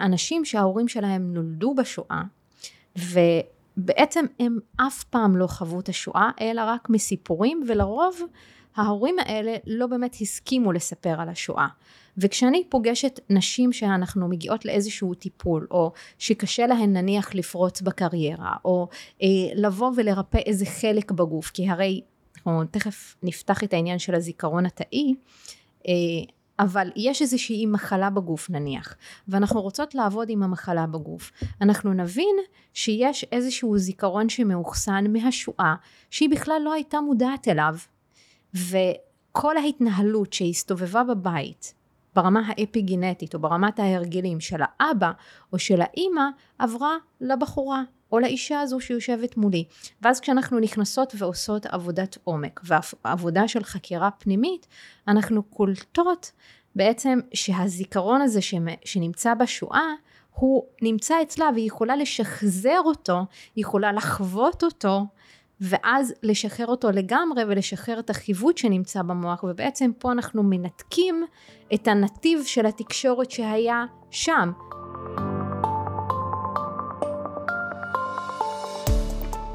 אנשים שההורים שלהם נולדו בשואה, ובעצם הם אף פעם לא חוו את השואה, אלא רק מסיפורים, ולרוב ההורים האלה לא באמת הסכימו לספר על השואה. וכשאני פוגשת נשים שאנחנו מגיעות לאיזשהו טיפול, או שקשה להן נניח לפרוץ בקריירה, או אה, לבוא ולרפא איזה חלק בגוף, כי הרי, אנחנו תכף נפתח את העניין של הזיכרון התאי, אה, אבל יש איזושהי מחלה בגוף נניח, ואנחנו רוצות לעבוד עם המחלה בגוף, אנחנו נבין שיש איזשהו זיכרון שמאוחסן מהשואה, שהיא בכלל לא הייתה מודעת אליו, וכל ההתנהלות שהסתובבה בבית, ברמה האפיגנטית או ברמת ההרגלים של האבא או של האימא עברה לבחורה או לאישה הזו שיושבת מולי. ואז כשאנחנו נכנסות ועושות עבודת עומק ועבודה של חקירה פנימית, אנחנו קולטות בעצם שהזיכרון הזה שנמצא בשואה הוא נמצא אצלה והיא יכולה לשחזר אותו, היא יכולה לחוות אותו ואז לשחרר אותו לגמרי ולשחרר את החיווט שנמצא במוח ובעצם פה אנחנו מנתקים את הנתיב של התקשורת שהיה שם.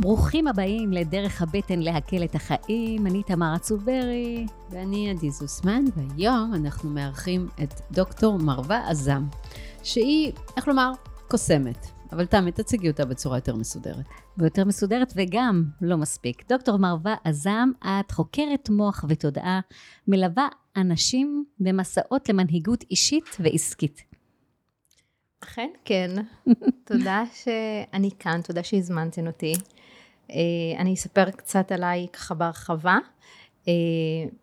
ברוכים הבאים לדרך הבטן להקל את החיים, אני תמר צוברי. ואני עדי זוסמן, והיום אנחנו מארחים את דוקטור מרווה עזם, שהיא, איך לומר, קוסמת. אבל תמי, תציגי אותה בצורה יותר מסודרת. ויותר מסודרת וגם לא מספיק. דוקטור מרווה עזם, את חוקרת מוח ותודעה, מלווה אנשים במסעות למנהיגות אישית ועסקית. אכן כן, תודה שאני כאן, תודה שהזמנתם אותי. אה, אני אספר קצת עליי ככה בהרחבה. אה,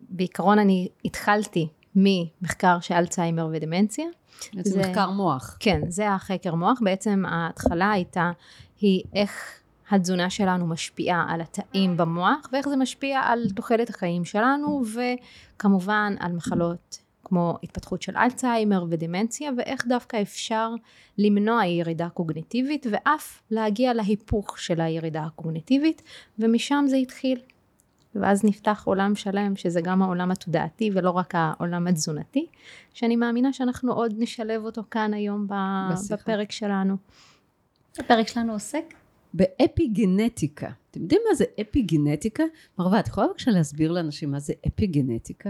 בעיקרון אני התחלתי ממחקר של אלצהיימר ודמנציה. זה, זה מחקר מוח. כן, זה החקר מוח. בעצם ההתחלה הייתה, היא איך התזונה שלנו משפיעה על התאים במוח, ואיך זה משפיע על תוחלת החיים שלנו, וכמובן על מחלות כמו התפתחות של אלצהיימר ודמנציה ואיך דווקא אפשר למנוע ירידה קוגניטיבית ואף להגיע להיפוך של הירידה הקוגניטיבית ומשם זה התחיל. ואז נפתח עולם שלם שזה גם העולם התודעתי ולא רק העולם התזונתי שאני מאמינה שאנחנו עוד נשלב אותו כאן היום בשיחה. בפרק שלנו. הפרק שלנו עוסק באפיגנטיקה. אתם יודעים מה זה אפיגנטיקה? מרווה, את יכולה בבקשה להסביר לאנשים מה זה אפיגנטיקה?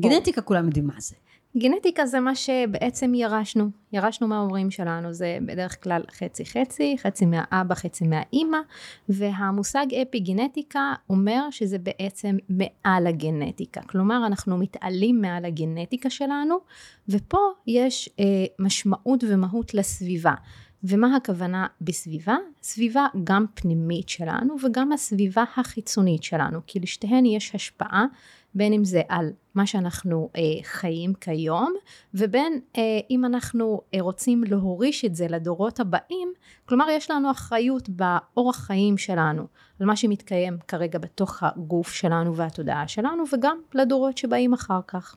גנטיקה כולם יודעים מה זה. גנטיקה זה מה שבעצם ירשנו, ירשנו מההורים שלנו, זה בדרך כלל חצי חצי, חצי מהאבא, חצי מהאימא, והמושג אפי גנטיקה אומר שזה בעצם מעל הגנטיקה, כלומר אנחנו מתעלים מעל הגנטיקה שלנו, ופה יש אה, משמעות ומהות לסביבה. ומה הכוונה בסביבה? סביבה גם פנימית שלנו וגם הסביבה החיצונית שלנו, כי לשתיהן יש השפעה בין אם זה על מה שאנחנו אה, חיים כיום ובין אה, אם אנחנו אה, רוצים להוריש את זה לדורות הבאים כלומר יש לנו אחריות באורח חיים שלנו על מה שמתקיים כרגע בתוך הגוף שלנו והתודעה שלנו וגם לדורות שבאים אחר כך.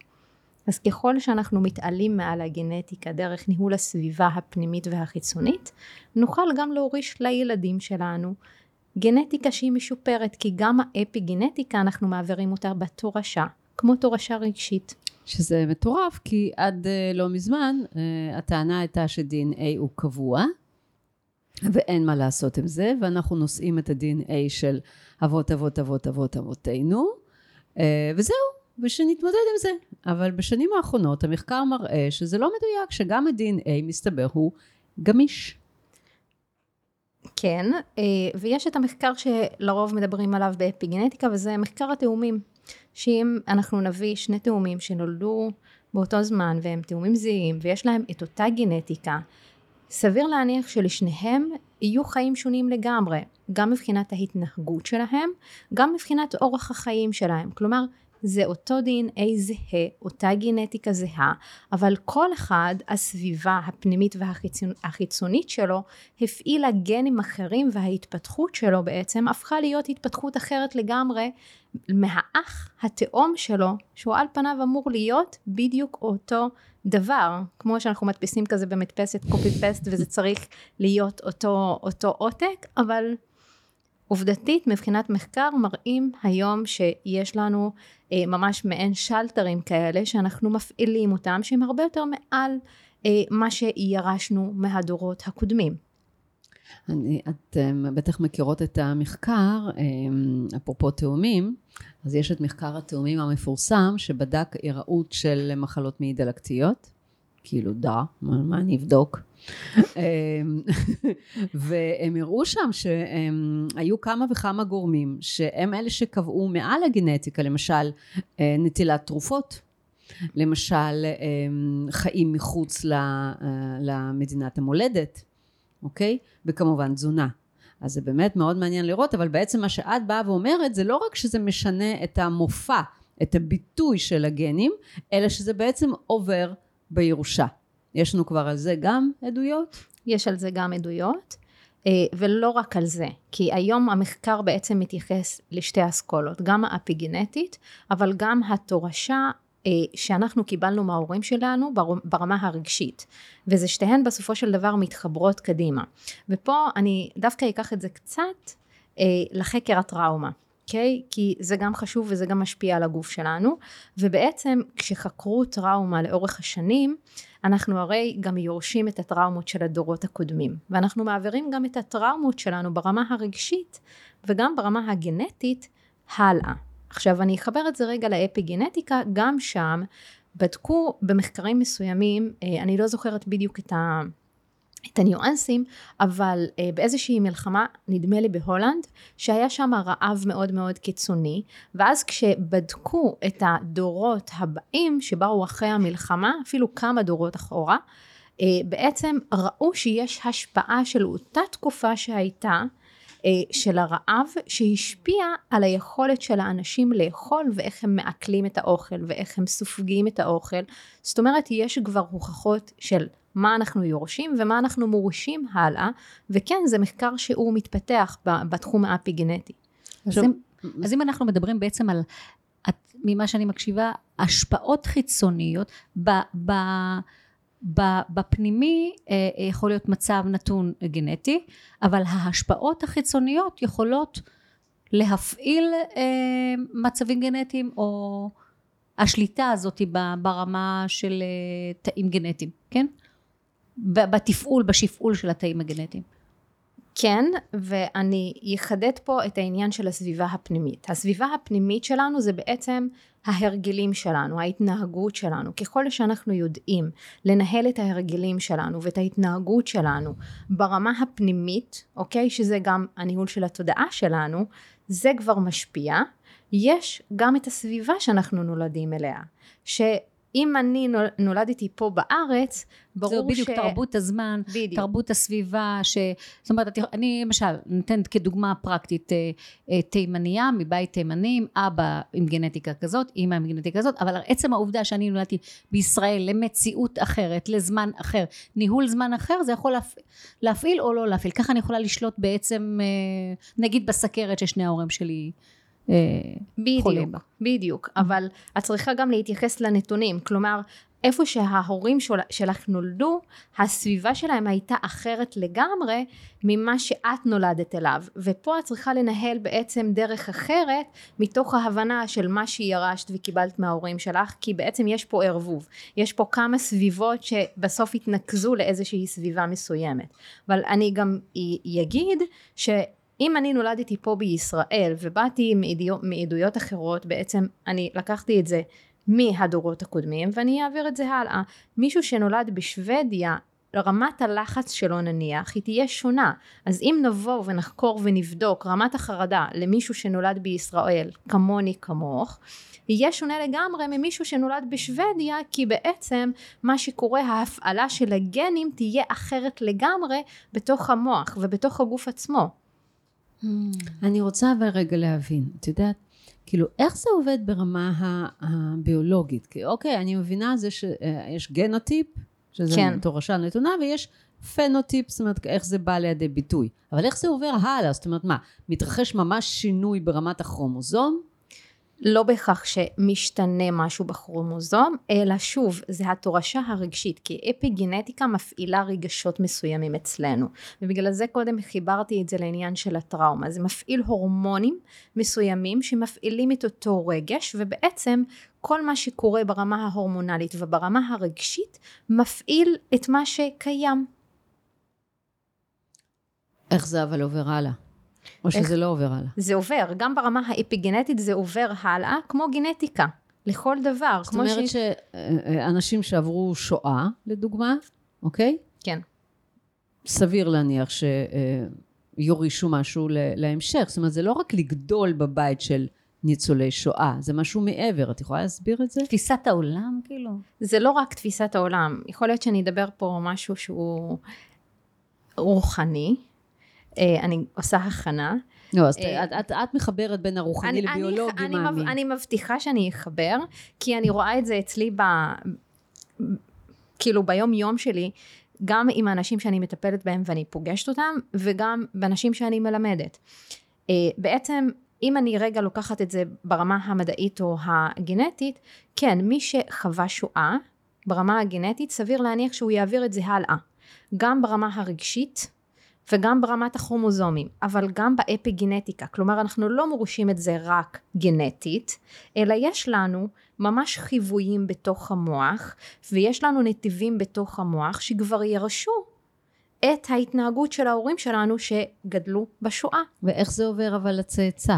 אז ככל שאנחנו מתעלים מעל הגנטיקה דרך ניהול הסביבה הפנימית והחיצונית נוכל גם להוריש לילדים שלנו גנטיקה שהיא משופרת, כי גם האפי גנטיקה אנחנו מעבירים אותה בתורשה, כמו תורשה רגשית. שזה מטורף, כי עד uh, לא מזמן uh, הטענה הייתה ש-DNA הוא קבוע, ואין מה לעשות עם זה, ואנחנו נושאים את ה-DNA של אבות אבות אבות אבות אבותינו, uh, וזהו, ושנתמודד עם זה. אבל בשנים האחרונות המחקר מראה שזה לא מדויק, שגם ה-DNA מסתבר הוא גמיש. כן, אה, ויש את המחקר שלרוב מדברים עליו באפיגנטיקה, וזה מחקר התאומים. שאם אנחנו נביא שני תאומים שנולדו באותו זמן והם תאומים זהים ויש להם את אותה גנטיקה, סביר להניח שלשניהם יהיו חיים שונים לגמרי, גם מבחינת ההתנהגות שלהם, גם מבחינת אורח החיים שלהם. כלומר, זה אותו DNA זהה, אותה גנטיקה זהה, אבל כל אחד, הסביבה הפנימית והחיצונית שלו, הפעילה גנים אחרים וההתפתחות שלו בעצם הפכה להיות התפתחות אחרת לגמרי מהאח התאום שלו, שהוא על פניו אמור להיות בדיוק אותו דבר, כמו שאנחנו מדפיסים כזה במדפסת קופי פסט וזה צריך להיות אותו, אותו עותק, אבל עובדתית מבחינת מחקר מראים היום שיש לנו אה, ממש מעין שלטרים כאלה שאנחנו מפעילים אותם שהם הרבה יותר מעל אה, מה שירשנו מהדורות הקודמים. אני, את um, בטח מכירות את המחקר, um, אפרופו תאומים, אז יש את מחקר התאומים המפורסם שבדק היראות של מחלות מעי דלקתיות, כאילו דה, מה, מה אני אבדוק? אמ, והם הראו שם שהיו כמה וכמה גורמים שהם אלה שקבעו מעל הגנטיקה, למשל אה, נטילת תרופות, למשל אמ, חיים מחוץ אה, למדינת המולדת, אוקיי? וכמובן תזונה. אז זה באמת מאוד מעניין לראות, אבל בעצם מה שאת באה ואומרת זה לא רק שזה משנה את המופע, את הביטוי של הגנים, אלא שזה בעצם עובר בירושה. יש לנו כבר על זה גם עדויות? יש על זה גם עדויות, אה, ולא רק על זה, כי היום המחקר בעצם מתייחס לשתי אסכולות, גם האפיגנטית, אבל גם התורשה אה, שאנחנו קיבלנו מההורים שלנו ברמה הרגשית, וזה שתיהן בסופו של דבר מתחברות קדימה. ופה אני דווקא אקח את זה קצת אה, לחקר הטראומה. אוקיי? Okay? כי זה גם חשוב וזה גם משפיע על הגוף שלנו, ובעצם כשחקרו טראומה לאורך השנים, אנחנו הרי גם יורשים את הטראומות של הדורות הקודמים, ואנחנו מעבירים גם את הטראומות שלנו ברמה הרגשית וגם ברמה הגנטית הלאה. עכשיו אני אחבר את זה רגע לאפי גנטיקה, גם שם בדקו במחקרים מסוימים, אה, אני לא זוכרת בדיוק את ה... את הניואנסים, אבל אה, באיזושהי מלחמה, נדמה לי בהולנד, שהיה שם רעב מאוד מאוד קיצוני, ואז כשבדקו את הדורות הבאים שבאו אחרי המלחמה, אפילו כמה דורות אחורה, אה, בעצם ראו שיש השפעה של אותה תקופה שהייתה, אה, של הרעב שהשפיע על היכולת של האנשים לאכול ואיך הם מעכלים את האוכל ואיך הם סופגים את האוכל. זאת אומרת יש כבר הוכחות של מה אנחנו יורשים ומה אנחנו מורישים הלאה, וכן זה מחקר שהוא מתפתח בתחום האפיגנטי. אז, אם, אז אם אנחנו מדברים בעצם על, ממה שאני מקשיבה, השפעות חיצוניות, ב, ב, ב, בפנימי אה, יכול להיות מצב נתון גנטי, אבל ההשפעות החיצוניות יכולות להפעיל אה, מצבים גנטיים או השליטה הזאת ברמה של אה, תאים גנטיים, כן? בתפעול, בשפעול של התאים הגנטיים. כן, ואני אחדד פה את העניין של הסביבה הפנימית. הסביבה הפנימית שלנו זה בעצם ההרגלים שלנו, ההתנהגות שלנו. ככל שאנחנו יודעים לנהל את ההרגלים שלנו ואת ההתנהגות שלנו ברמה הפנימית, אוקיי? שזה גם הניהול של התודעה שלנו, זה כבר משפיע. יש גם את הסביבה שאנחנו נולדים אליה. ש... אם אני נולדתי פה בארץ, ברור ש... זהו בדיוק ש... תרבות הזמן, בדיוק. תרבות הסביבה, ש... זאת אומרת, אני למשל, נותנת כדוגמה פרקטית, אה, אה, תימניה מבית תימנים, אבא עם גנטיקה כזאת, אימא עם גנטיקה כזאת, אבל עצם העובדה שאני נולדתי בישראל למציאות אחרת, לזמן אחר, ניהול זמן אחר, זה יכול להפ... להפעיל או לא להפעיל. ככה אני יכולה לשלוט בעצם, אה, נגיד בסכרת ששני ההורים שלי אה, בדיוק, בדיוק, אבל את צריכה גם להתייחס לנתונים, כלומר איפה שההורים של, שלך נולדו, הסביבה שלהם הייתה אחרת לגמרי ממה שאת נולדת אליו, ופה את צריכה לנהל בעצם דרך אחרת מתוך ההבנה של מה שירשת וקיבלת מההורים שלך, כי בעצם יש פה ערבוב, יש פה כמה סביבות שבסוף התנקזו לאיזושהי סביבה מסוימת, אבל אני גם אגיד ש... אם אני נולדתי פה בישראל ובאתי מעדויות, מעדויות אחרות בעצם אני לקחתי את זה מהדורות הקודמים ואני אעביר את זה הלאה. מישהו שנולד בשוודיה רמת הלחץ שלו נניח היא תהיה שונה. אז אם נבוא ונחקור ונבדוק רמת החרדה למישהו שנולד בישראל כמוני כמוך יהיה שונה לגמרי ממישהו שנולד בשוודיה כי בעצם מה שקורה ההפעלה של הגנים תהיה אחרת לגמרי בתוך המוח ובתוך הגוף עצמו אני רוצה אבל רגע להבין, את יודעת, כאילו, איך זה עובד ברמה הביולוגית? כי אוקיי, אני מבינה זה שיש גנוטיפ, שזה כן. תורשה נתונה, ויש פנוטיפ, זאת אומרת, איך זה בא לידי ביטוי. אבל איך זה עובר הלאה? זאת אומרת, מה, מתרחש ממש שינוי ברמת הכרומוזום? לא בהכרח שמשתנה משהו בכרומוזום, אלא שוב, זה התורשה הרגשית, כי אפיגנטיקה מפעילה רגשות מסוימים אצלנו. ובגלל זה קודם חיברתי את זה לעניין של הטראומה. זה מפעיל הורמונים מסוימים שמפעילים את אותו רגש, ובעצם כל מה שקורה ברמה ההורמונלית וברמה הרגשית, מפעיל את מה שקיים. איך זה אבל עובר הלאה? או איך? שזה לא עובר הלאה? זה עובר, גם ברמה האפיגנטית זה עובר הלאה, כמו גנטיקה, לכל דבר. זאת אומרת ש... שאנשים שעברו שואה, לדוגמה, אוקיי? כן. סביר להניח שיורישו משהו ל- להמשך. זאת אומרת, זה לא רק לגדול בבית של ניצולי שואה, זה משהו מעבר. את יכולה להסביר את זה? תפיסת העולם, כאילו. זה לא רק תפיסת העולם, יכול להיות שאני אדבר פה משהו שהוא רוחני, אה, אני עושה הכנה. לא, אז אה, את, את, את מחברת בין הרוחני לביולוגי, אני, מאמין. אני, אני מבטיחה שאני אחבר, כי אני רואה את זה אצלי ב... כאילו ביום יום שלי, גם עם האנשים שאני מטפלת בהם ואני פוגשת אותם, וגם באנשים שאני מלמדת. אה, בעצם, אם אני רגע לוקחת את זה ברמה המדעית או הגנטית, כן, מי שחווה שואה, ברמה הגנטית, סביר להניח שהוא יעביר את זה הלאה. גם ברמה הרגשית, וגם ברמת הכרומוזומים, אבל גם באפיגנטיקה, כלומר אנחנו לא מורישים את זה רק גנטית, אלא יש לנו ממש חיוויים בתוך המוח, ויש לנו נתיבים בתוך המוח שכבר ירשו את ההתנהגות של ההורים שלנו שגדלו בשואה. ואיך זה עובר אבל לצאצא?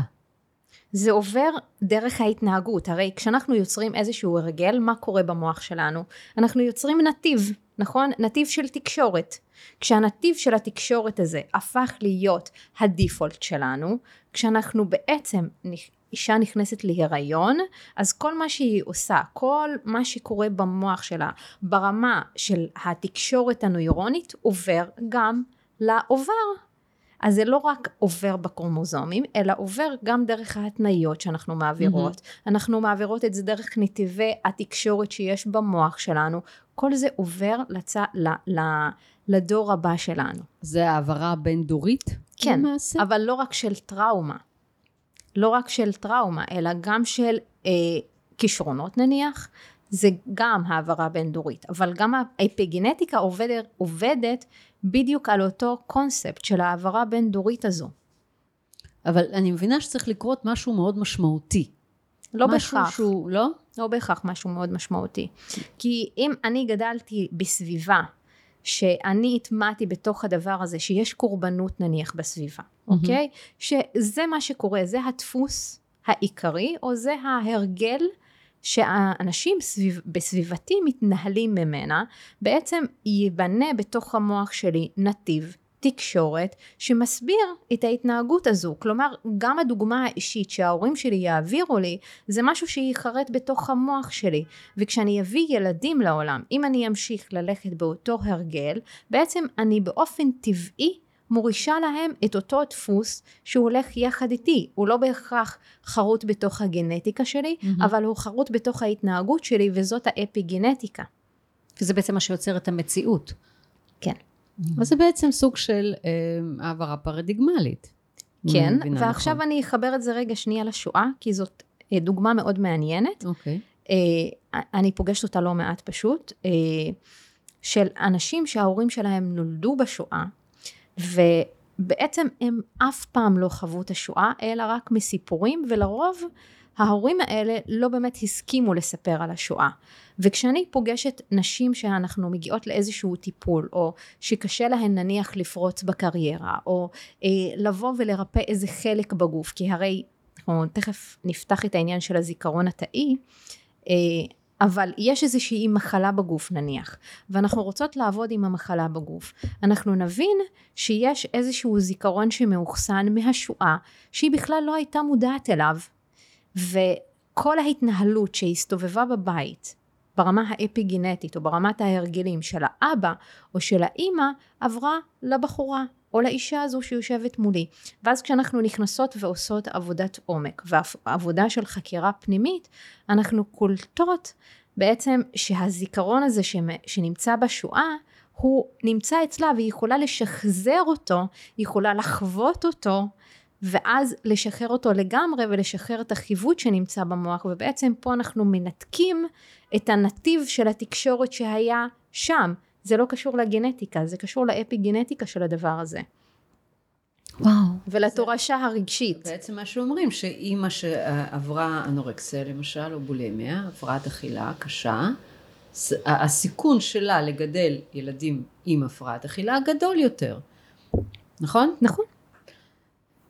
זה עובר דרך ההתנהגות, הרי כשאנחנו יוצרים איזשהו הרגל, מה קורה במוח שלנו? אנחנו יוצרים נתיב, נכון? נתיב של תקשורת. כשהנתיב של התקשורת הזה הפך להיות הדיפולט שלנו, כשאנחנו בעצם, אישה נכנסת להיריון, אז כל מה שהיא עושה, כל מה שקורה במוח שלה, ברמה של התקשורת הנוירונית, עובר גם לעובר. אז זה לא רק עובר בקרומוזומים, אלא עובר גם דרך ההתניות שאנחנו מעבירות. Mm-hmm. אנחנו מעבירות את זה דרך נתיבי התקשורת שיש במוח שלנו. כל זה עובר לצ... ל... ל... לדור הבא שלנו. זה העברה בין-דורית? כן, למעשה? אבל לא רק של טראומה. לא רק של טראומה, אלא גם של אה, כישרונות נניח, זה גם העברה בין-דורית. אבל גם האפיגנטיקה עובדת, עובדת בדיוק על אותו קונספט של העברה בין-דורית הזו. אבל אני מבינה שצריך לקרות משהו מאוד משמעותי. לא משהו בהכרח. שהוא, לא? לא בהכרח משהו מאוד משמעותי. כי אם אני גדלתי בסביבה שאני הטמעתי בתוך הדבר הזה שיש קורבנות נניח בסביבה, אוקיי? שזה מה שקורה, זה הדפוס העיקרי או זה ההרגל שהאנשים סביב, בסביבתי מתנהלים ממנה, בעצם ייבנה בתוך המוח שלי נתיב תקשורת שמסביר את ההתנהגות הזו. כלומר, גם הדוגמה האישית שההורים שלי יעבירו לי, זה משהו שייחרט בתוך המוח שלי. וכשאני אביא ילדים לעולם, אם אני אמשיך ללכת באותו הרגל, בעצם אני באופן טבעי מורישה להם את אותו דפוס שהוא הולך יחד איתי. הוא לא בהכרח חרוט בתוך הגנטיקה שלי, mm-hmm. אבל הוא חרוט בתוך ההתנהגות שלי, וזאת האפיגנטיקה. וזה בעצם מה שיוצר את המציאות. כן. אז זה בעצם סוג של אה, העברה פרדיגמלית. כן, ועכשיו נכון. אני אחבר את זה רגע שנייה לשואה, כי זאת אה, דוגמה מאוד מעניינת. אוקיי. אה, אני פוגשת אותה לא מעט פשוט, אה, של אנשים שההורים שלהם נולדו בשואה, ובעצם הם אף פעם לא חוו את השואה, אלא רק מסיפורים, ולרוב ההורים האלה לא באמת הסכימו לספר על השואה. וכשאני פוגשת נשים שאנחנו מגיעות לאיזשהו טיפול, או שקשה להן נניח לפרוץ בקריירה, או אה, לבוא ולרפא איזה חלק בגוף, כי הרי אנחנו תכף נפתח את העניין של הזיכרון התאי, אה, אבל יש איזושהי מחלה בגוף נניח, ואנחנו רוצות לעבוד עם המחלה בגוף. אנחנו נבין שיש איזשהו זיכרון שמאוחסן מהשואה, שהיא בכלל לא הייתה מודעת אליו, וכל ההתנהלות שהסתובבה בבית, ברמה האפיגנטית או ברמת ההרגלים של האבא או של האימא, עברה לבחורה או לאישה הזו שיושבת מולי. ואז כשאנחנו נכנסות ועושות עבודת עומק ועבודה של חקירה פנימית, אנחנו קולטות בעצם שהזיכרון הזה שנמצא בשואה הוא נמצא אצלה והיא יכולה לשחזר אותו, היא יכולה לחוות אותו ואז לשחרר אותו לגמרי ולשחרר את החיווט שנמצא במוח ובעצם פה אנחנו מנתקים את הנתיב של התקשורת שהיה שם זה לא קשור לגנטיקה זה קשור לאפי גנטיקה של הדבר הזה וואו. ולתורשה זה... הרגשית. בעצם מה שאומרים, שאימא שעברה אנורקסיה למשל, או בולימיה, הפרעת אכילה קשה, הסיכון שלה לגדל ילדים עם הפרעת אכילה גדול יותר. נכון? נכון.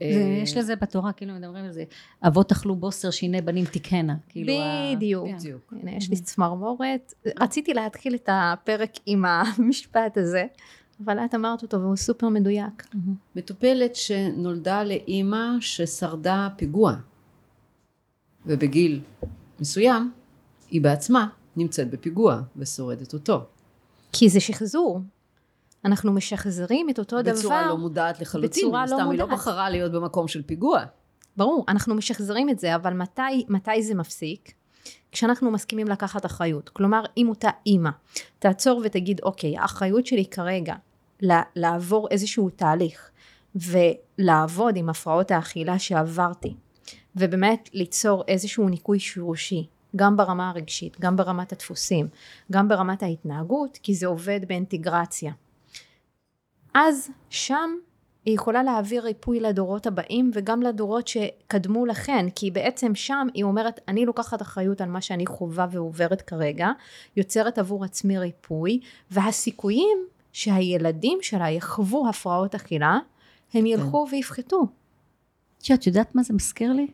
אה, יש לזה בתורה, כאילו מדברים על זה, אבות אכלו בוסר שיני בנים תיקנה. כאילו בדיוק. בדיוק. הנה, יש לי צמרמורת. רציתי להתחיל את הפרק עם המשפט הזה. אבל את אמרת אותו והוא סופר מדויק. מטופלת שנולדה לאימא ששרדה פיגוע, ובגיל מסוים היא בעצמה נמצאת בפיגוע ושורדת אותו. כי זה שחזור. אנחנו משחזרים את אותו בצורה דבר. בצורה לא מודעת לחלוטין. בצורה לא מודעת. היא לא בחרה להיות במקום של פיגוע. ברור, אנחנו משחזרים את זה, אבל מתי, מתי זה מפסיק? כשאנחנו מסכימים לקחת אחריות. כלומר, אם אותה אימא תעצור ותגיד, אוקיי, האחריות שלי כרגע לעבור איזשהו תהליך ולעבוד עם הפרעות האכילה שעברתי ובאמת ליצור איזשהו ניקוי שורשי גם ברמה הרגשית, גם ברמת הדפוסים, גם ברמת ההתנהגות, כי זה עובד באינטגרציה. אז שם היא יכולה להעביר ריפוי לדורות הבאים וגם לדורות שקדמו לכן כי בעצם שם היא אומרת אני לוקחת אחריות על מה שאני חווה ועוברת כרגע יוצרת עבור עצמי ריפוי והסיכויים שהילדים שלה יחוו הפרעות אכילה הם כן. ילכו. ויפחתו. את יודעת מה זה מזכיר לי?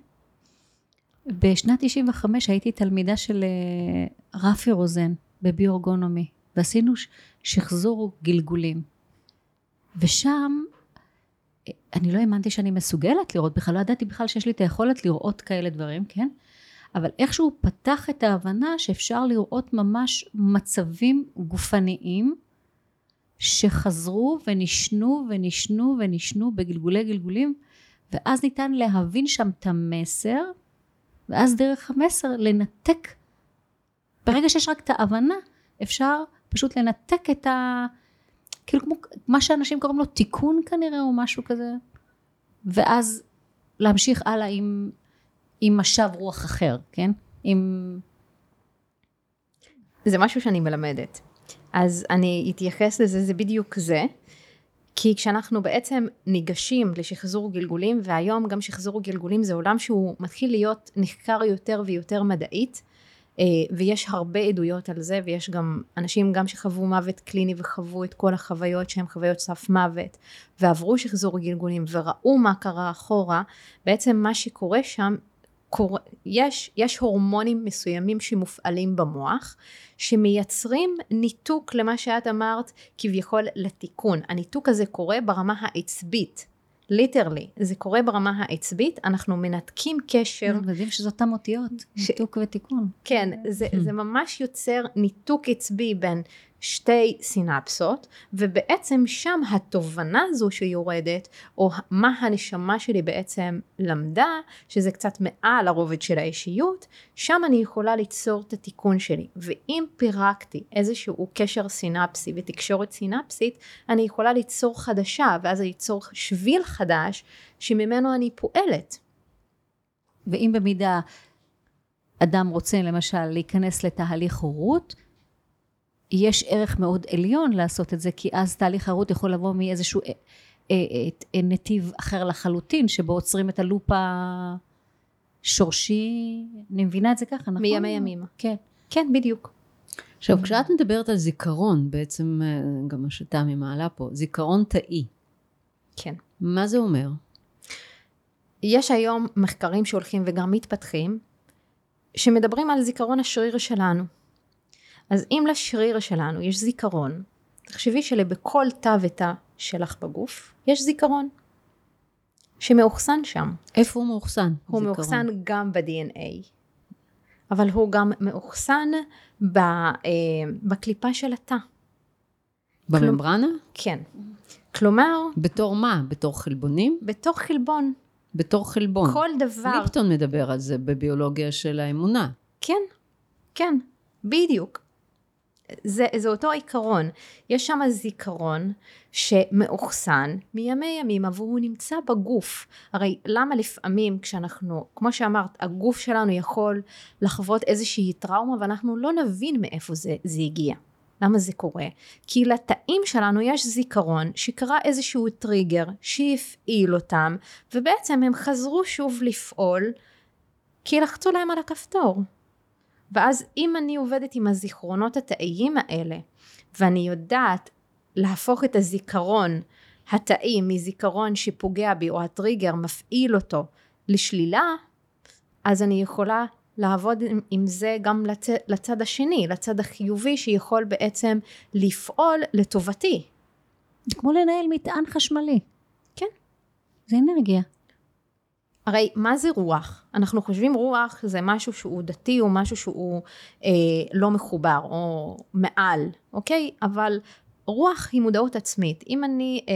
בשנת 95 הייתי תלמידה של אה, רפי רוזן בביורגונומי ועשינו שחזור גלגולים ושם אני לא האמנתי שאני מסוגלת לראות בכלל, לא ידעתי בכלל שיש לי את היכולת לראות כאלה דברים, כן? אבל איכשהו פתח את ההבנה שאפשר לראות ממש מצבים גופניים שחזרו ונשנו ונשנו ונשנו בגלגולי גלגולים ואז ניתן להבין שם את המסר ואז דרך המסר לנתק ברגע שיש רק את ההבנה אפשר פשוט לנתק את ה... כאילו כמו מה שאנשים קוראים לו תיקון כנראה או משהו כזה ואז להמשיך הלאה עם, עם משב רוח אחר, כן? עם... זה משהו שאני מלמדת. אז אני אתייחס לזה, זה בדיוק זה. כי כשאנחנו בעצם ניגשים לשחזור גלגולים, והיום גם שחזור גלגולים זה עולם שהוא מתחיל להיות נחקר יותר ויותר מדעית, ויש הרבה עדויות על זה ויש גם אנשים גם שחוו מוות קליני וחוו את כל החוויות שהן חוויות סף מוות ועברו שחזור גלגולים וראו מה קרה אחורה בעצם מה שקורה שם קור... יש, יש הורמונים מסוימים שמופעלים במוח שמייצרים ניתוק למה שאת אמרת כביכול לתיקון. הניתוק הזה קורה ברמה העצבית literally, זה קורה ברמה העצבית, אנחנו מנתקים קשר. מדהים שזה אותם אותיות, ש... ניתוק ותיקון. כן, זה, hmm. זה ממש יוצר ניתוק עצבי בין שתי סינפסות, ובעצם שם התובנה הזו שיורדת, או מה הנשמה שלי בעצם למדה, שזה קצת מעל הרובד של האישיות, שם אני יכולה ליצור את התיקון שלי. ואם פירקתי איזשהו קשר סינפסי ותקשורת סינפסית, אני יכולה ליצור חדשה, ואז ליצור שביל חדש, שממנו אני פועלת. ואם במידה אדם רוצה למשל להיכנס לתהליך הורות, יש ערך מאוד עליון לעשות את זה, כי אז תהליך ההורות יכול לבוא מאיזשהו אה, אה, אה, נתיב אחר לחלוטין, שבו עוצרים את הלופ השורשי, אני מבינה את זה ככה, נכון? מימי ימימה. כן. כן, בדיוק. עכשיו, כשאת מדברת על זיכרון, בעצם גם מה שתמי מעלה פה, זיכרון תאי. כן. מה זה אומר? יש היום מחקרים שהולכים וגם מתפתחים, שמדברים על זיכרון השריר שלנו. אז אם לשריר שלנו יש זיכרון, תחשבי שלבכל תא ותא שלך בגוף יש זיכרון שמאוחסן שם. איפה הוא מאוחסן? הוא מאוחסן גם ב-DNA, אבל הוא גם מאוחסן ב, אה, בקליפה של התא. בממברנה? כן. כלומר, בתור מה? בתור חלבונים? בתוך חלבון, בתור חלבון. כל דבר, ליפטון מדבר על זה בביולוגיה של האמונה. כן, כן, בדיוק. זה, זה אותו עיקרון. יש שם זיכרון שמאוחסן מימי ימימה והוא נמצא בגוף. הרי למה לפעמים כשאנחנו, כמו שאמרת, הגוף שלנו יכול לחוות איזושהי טראומה ואנחנו לא נבין מאיפה זה, זה הגיע. למה זה קורה? כי לתאים שלנו יש זיכרון שקרה איזשהו טריגר שהפעיל אותם ובעצם הם חזרו שוב לפעול כי לחצו להם על הכפתור. ואז אם אני עובדת עם הזיכרונות התאיים האלה ואני יודעת להפוך את הזיכרון התאי מזיכרון שפוגע בי או הטריגר מפעיל אותו לשלילה אז אני יכולה לעבוד עם, עם זה גם לצ, לצד השני, לצד החיובי שיכול בעצם לפעול לטובתי. זה כמו לנהל מטען חשמלי. כן. זה אנרגיה. הרי מה זה רוח? אנחנו חושבים רוח זה משהו שהוא דתי או משהו שהוא אה, לא מחובר או מעל, אוקיי? אבל רוח היא מודעות עצמית. אם אני אה,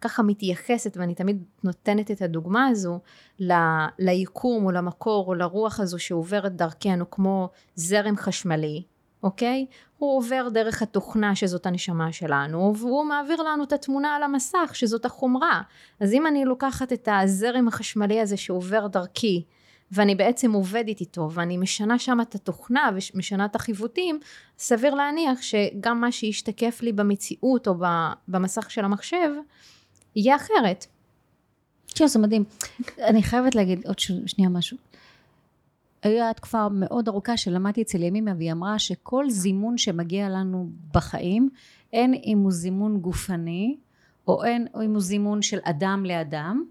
ככה מתייחסת ואני תמיד נותנת את הדוגמה הזו ל, ליקום או למקור או לרוח הזו שעוברת דרכנו כמו זרם חשמלי, אוקיי? הוא עובר דרך התוכנה שזאת הנשמה שלנו והוא מעביר לנו את התמונה על המסך שזאת החומרה. אז אם אני לוקחת את הזרם החשמלי הזה שעובר דרכי ואני בעצם עובדת איתו ואני משנה שם את התוכנה ומשנה את החיווטים, סביר להניח שגם מה שישתקף לי במציאות או במסך של המחשב יהיה אחרת. תשמע, זה מדהים. אני חייבת להגיד עוד שנייה משהו. היה תקופה מאוד ארוכה שלמדתי אצל ימימה והיא אמרה שכל זימון שמגיע לנו בחיים אין אם הוא זימון גופני או אין או אם הוא זימון של אדם לאדם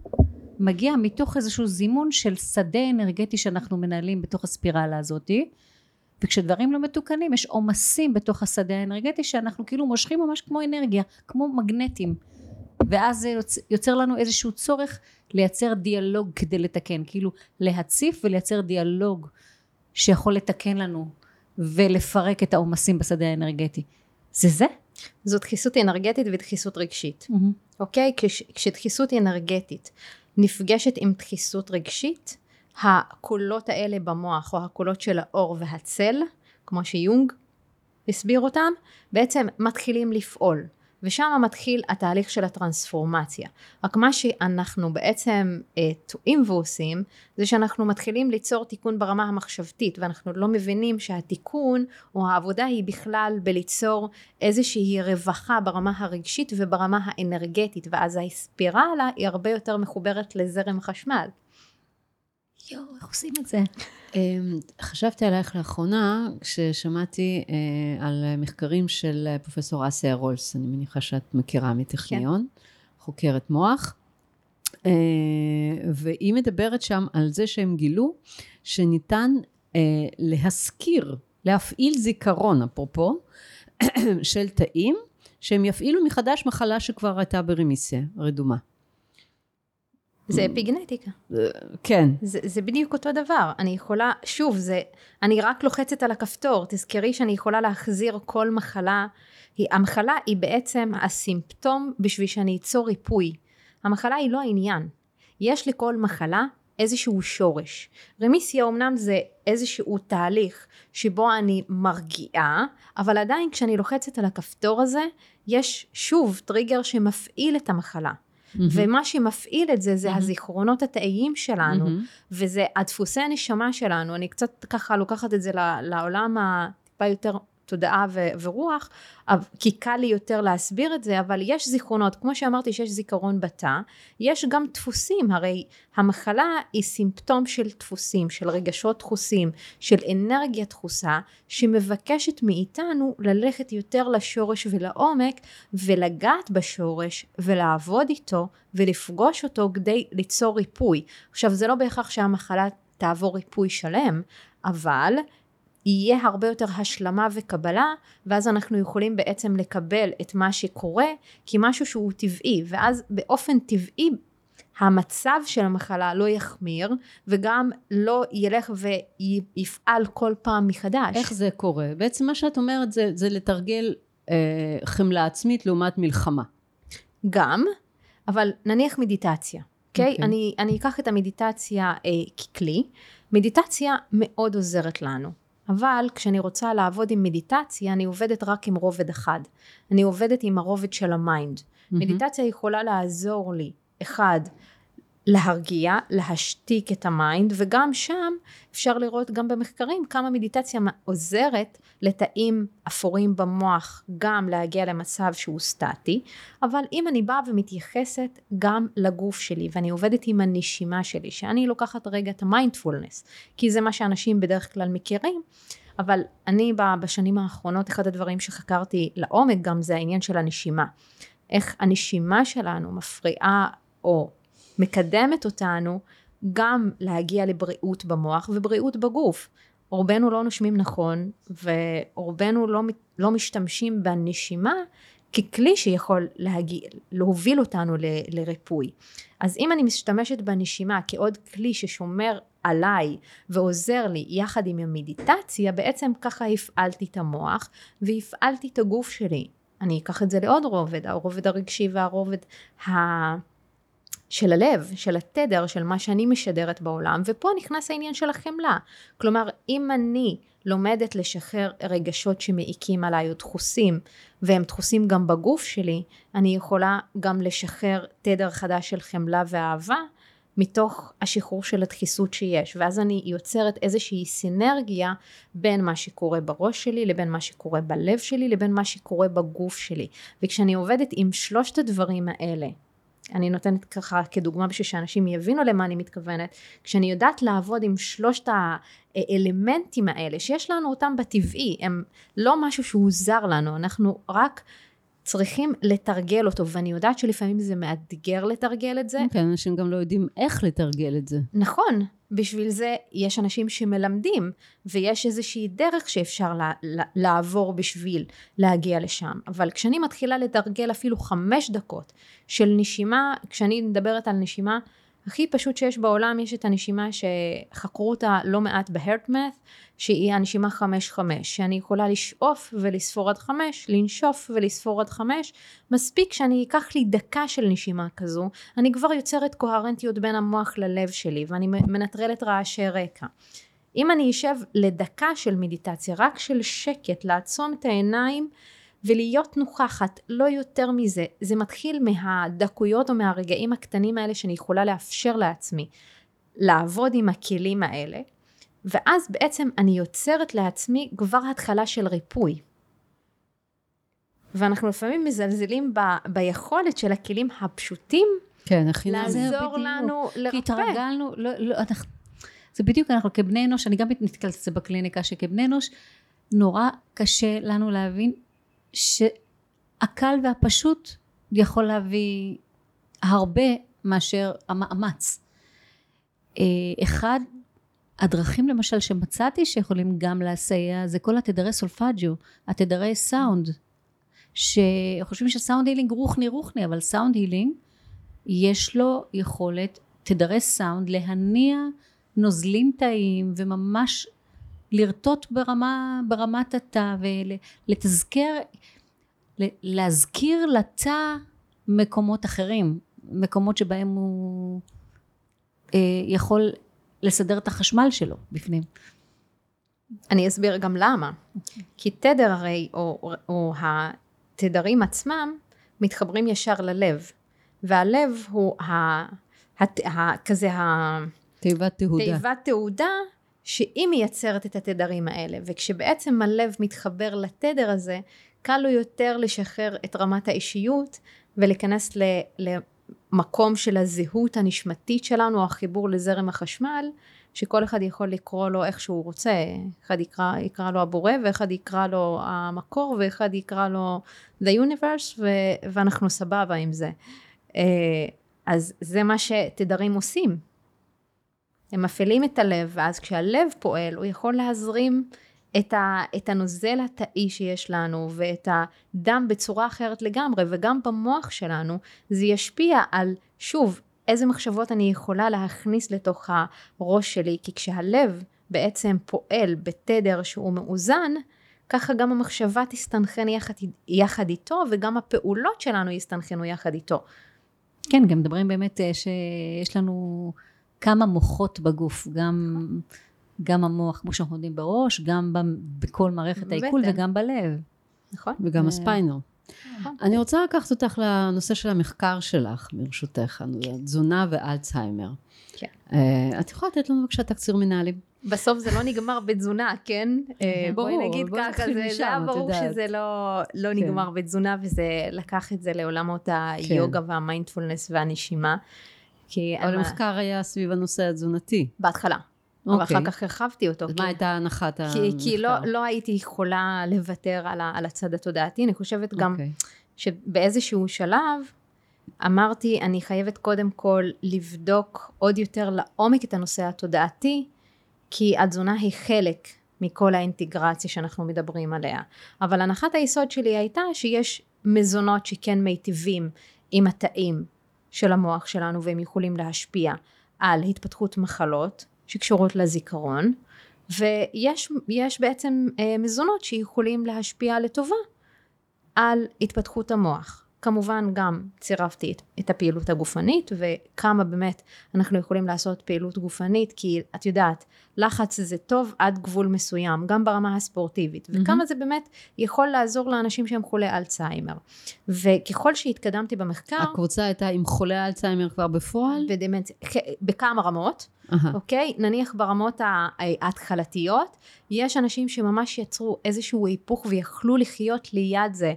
מגיע מתוך איזשהו זימון של שדה אנרגטי שאנחנו מנהלים בתוך הספירלה הזאתי וכשדברים לא מתוקנים יש עומסים בתוך השדה האנרגטי שאנחנו כאילו מושכים ממש כמו אנרגיה כמו מגנטים ואז זה יוצר לנו איזשהו צורך לייצר דיאלוג כדי לתקן כאילו להציף ולייצר דיאלוג שיכול לתקן לנו ולפרק את העומסים בשדה האנרגטי זה זה? זאת דחיסות אנרגטית ודחיסות רגשית mm-hmm. אוקיי? כש, כשדחיסות אנרגטית נפגשת עם דחיסות רגשית הקולות האלה במוח או הקולות של האור והצל כמו שיונג הסביר אותם בעצם מתחילים לפעול ושם מתחיל התהליך של הטרנספורמציה. רק מה שאנחנו בעצם אה, טועים ועושים זה שאנחנו מתחילים ליצור תיקון ברמה המחשבתית ואנחנו לא מבינים שהתיקון או העבודה היא בכלל בליצור איזושהי רווחה ברמה הרגשית וברמה האנרגטית ואז הספירלה היא הרבה יותר מחוברת לזרם החשמל. יואו, איך עושים את זה? אמ, חשבתי עלייך לאחרונה כששמעתי אה, על מחקרים של אה, פרופסור אסיה רולס, אני מניחה שאת מכירה מטכניון, כן. חוקרת מוח, אה, והיא מדברת שם על זה שהם גילו שניתן להשכיר, להפעיל זיכרון, אפרופו, של תאים, שהם יפעילו מחדש מחלה שכבר הייתה ברמיסיה, רדומה. זה אפיגנטיקה. כן. זה, זה בדיוק אותו דבר. אני יכולה, שוב, זה, אני רק לוחצת על הכפתור. תזכרי שאני יכולה להחזיר כל מחלה. היא, המחלה היא בעצם הסימפטום בשביל שאני אצור ריפוי. המחלה היא לא העניין. יש לכל מחלה איזשהו שורש. רמיסיה אמנם זה איזשהו תהליך שבו אני מרגיעה, אבל עדיין כשאני לוחצת על הכפתור הזה, יש שוב טריגר שמפעיל את המחלה. Mm-hmm. ומה שמפעיל את זה זה mm-hmm. הזיכרונות התאיים שלנו, mm-hmm. וזה הדפוסי הנשמה שלנו, אני קצת ככה לוקחת את זה לעולם הטיפה יותר תודעה ו- ורוח, כי קל לי יותר להסביר את זה, אבל יש זיכרונות, כמו שאמרתי שיש זיכרון בתא, יש גם דפוסים, הרי המחלה היא סימפטום של דפוסים, של רגשות דחוסים, של אנרגיה דחוסה, שמבקשת מאיתנו ללכת יותר לשורש ולעומק, ולגעת בשורש, ולעבוד איתו, ולפגוש אותו כדי ליצור ריפוי. עכשיו זה לא בהכרח שהמחלה תעבור ריפוי שלם, אבל יהיה הרבה יותר השלמה וקבלה ואז אנחנו יכולים בעצם לקבל את מה שקורה כמשהו שהוא טבעי ואז באופן טבעי המצב של המחלה לא יחמיר וגם לא ילך ויפעל כל פעם מחדש. איך זה קורה? בעצם מה שאת אומרת זה, זה לתרגל אה, חמלה עצמית לעומת מלחמה. גם, אבל נניח מדיטציה, אוקיי? אוקיי? אוקיי. אוקיי. אני, אני אקח את המדיטציה אה, ככלי. מדיטציה מאוד עוזרת לנו, אבל כשאני רוצה לעבוד עם מדיטציה, אני עובדת רק עם רובד אחד. אני עובדת עם הרובד של ה mind. Mm-hmm. מדיטציה יכולה לעזור לי, אחד, להרגיע, להשתיק את ה mind, וגם שם אפשר לראות גם במחקרים כמה מדיטציה עוזרת לתאים אפורים במוח, גם להגיע למצב שהוא סטטי, אבל אם אני באה ומתייחסת גם לגוף שלי, ואני עובדת עם הנשימה שלי, שאני לוקחת רגע את המיינדפולנס, כי זה מה שאנשים בדרך כלל מכירים, אבל אני בשנים האחרונות, אחד הדברים שחקרתי לעומק גם זה העניין של הנשימה. איך הנשימה שלנו מפריעה או מקדמת אותנו גם להגיע לבריאות במוח ובריאות בגוף. רובנו לא נושמים נכון ורובנו לא, לא משתמשים בנשימה ככלי שיכול להגיע, להוביל אותנו ל, לריפוי. אז אם אני משתמשת בנשימה כעוד כלי ששומר עליי ועוזר לי יחד עם המדיטציה, בעצם ככה הפעלתי את המוח והפעלתי את הגוף שלי. אני אקח את זה לעוד רובד, הרובד הרגשי והרובד ה... של הלב, של התדר, של מה שאני משדרת בעולם, ופה נכנס העניין של החמלה. כלומר, אם אני לומדת לשחרר רגשות שמעיקים עליי או דחוסים, והם דחוסים גם בגוף שלי, אני יכולה גם לשחרר תדר חדש של חמלה ואהבה, מתוך השחרור של הדחיסות שיש, ואז אני יוצרת איזושהי סינרגיה בין מה שקורה בראש שלי לבין מה שקורה בלב שלי לבין מה שקורה בגוף שלי. וכשאני עובדת עם שלושת הדברים האלה, אני נותנת ככה כדוגמה בשביל שאנשים יבינו למה אני מתכוונת, כשאני יודעת לעבוד עם שלושת האלמנטים האלה, שיש לנו אותם בטבעי, הם לא משהו שהוא זר לנו, אנחנו רק צריכים לתרגל אותו, ואני יודעת שלפעמים זה מאתגר לתרגל את זה. כן, אנשים גם לא יודעים איך לתרגל את זה. נכון, בשביל זה יש אנשים שמלמדים, ויש איזושהי דרך שאפשר לה, לה, לעבור בשביל להגיע לשם. אבל כשאני מתחילה לתרגל אפילו חמש דקות של נשימה, כשאני מדברת על נשימה, הכי פשוט שיש בעולם יש את הנשימה שחקרו אותה לא מעט בהרטמת, שהיא הנשימה חמש חמש, שאני יכולה לשאוף ולספור עד חמש, לנשוף ולספור עד חמש, מספיק שאני אקח לי דקה של נשימה כזו, אני כבר יוצרת קוהרנטיות בין המוח ללב שלי ואני מנטרלת רעשי רקע. אם אני אשב לדקה של מדיטציה, רק של שקט, לעצום את העיניים ולהיות נוכחת, לא יותר מזה. זה מתחיל מהדקויות או מהרגעים הקטנים האלה שאני יכולה לאפשר לעצמי לעבוד עם הכלים האלה, ואז בעצם אני יוצרת לעצמי כבר התחלה של ריפוי. ואנחנו לפעמים מזלזלים ב, ביכולת של הכלים הפשוטים כן, הכי לעזור לנו לרפא. כי התרגלנו, לא, לא, אנחנו, זה בדיוק אנחנו כבני אנוש, אני גם נתקלת את זה בקליניקה, שכבני אנוש נורא קשה לנו להבין שהקל והפשוט יכול להביא הרבה מאשר המאמץ. אה, אחד הדרכים למשל שמצאתי שיכולים גם לסייע זה כל התדרי סולפג'ו, התדרי סאונד, שחושבים ש sound healing רוחני רוחני, אבל sound healing יש לו יכולת, תדרי סאונד, להניע נוזלים תאיים וממש לרטוט ברמה, ברמת התא ולתזכר, להזכיר לתא מקומות אחרים, מקומות שבהם הוא אה, יכול לסדר את החשמל שלו בפנים. אני אסביר גם למה. Okay. כי תדר הרי, או, או התדרים עצמם, מתחברים ישר ללב. והלב הוא ה, הת, ה, כזה ה... תיבת תהודה. תיבת תהודה שהיא מייצרת את התדרים האלה. וכשבעצם הלב מתחבר לתדר הזה, קל לו יותר לשחרר את רמת האישיות ולהיכנס ל, למקום של הזהות הנשמתית שלנו, החיבור לזרם החשמל, שכל אחד יכול לקרוא לו איך שהוא רוצה, אחד יקרא, יקרא לו הבורא ואחד יקרא לו המקור ואחד יקרא לו the universe ו, ואנחנו סבבה עם זה. אה, אז זה מה שתדרים עושים. הם מפעילים את הלב ואז כשהלב פועל הוא יכול להזרים את, ה, את הנוזל התאי שיש לנו ואת הדם בצורה אחרת לגמרי וגם במוח שלנו זה ישפיע על שוב איזה מחשבות אני יכולה להכניס לתוך הראש שלי כי כשהלב בעצם פועל בתדר שהוא מאוזן ככה גם המחשבה תסתנכרן יחד, יחד איתו, וגם הפעולות שלנו יסתנכרנו יחד איתו. כן, גם מדברים באמת אה, שיש לנו כמה מוחות בגוף, גם, גם המוח, כמו שאנחנו יודעים בראש, גם בכל מערכת העיכול בטן. וגם בלב. נכון? וגם אה, הספיינר. נכון. אני רוצה לקחת אותך לנושא של המחקר שלך, ברשותך, תזונה ואלצהיימר. כן. אה, את יכולה לתת לנו בבקשה תקציר מנהלים? בסוף זה לא נגמר בתזונה, כן? אה, בואי ברור, נגיד בואי ככה, זה, משם, היה ברור יודעת. שזה לא, לא כן. נגמר בתזונה, וזה לקח את זה לעולמות היוגה והמיינדפולנס והנשימה. כי אבל המחקר היה סביב הנושא התזונתי. בהתחלה, אבל אוקיי. אחר כך הרחבתי אותו. מה הייתה הנחת המחקר? כי, כי לא, לא הייתי יכולה לוותר על הצד התודעתי, אני חושבת גם אוקיי. שבאיזשהו שלב אמרתי, אני חייבת קודם כל לבדוק עוד יותר לעומק את הנושא התודעתי, כי התזונה היא חלק מכל האינטגרציה שאנחנו מדברים עליה. אבל הנחת היסוד שלי הייתה שיש מזונות שכן מיטיבים עם התאים של המוח שלנו והם יכולים להשפיע על התפתחות מחלות שקשורות לזיכרון, ויש יש בעצם אה, מזונות שיכולים להשפיע לטובה על התפתחות המוח. כמובן גם צירפתי את, את הפעילות הגופנית וכמה באמת אנחנו יכולים לעשות פעילות גופנית כי את יודעת לחץ זה טוב עד גבול מסוים גם ברמה הספורטיבית מהמם. וכמה זה באמת יכול לעזור לאנשים שהם חולי אלצהיימר וככל שהתקדמתי במחקר הקבוצה הייתה עם חולי אלצהיימר כבר בפועל? ודמנציה בכמה רמות אהה. אוקיי? נניח ברמות ההתחלתיות, יש אנשים שממש יצרו איזשהו היפוך ויכלו לחיות ליד זה,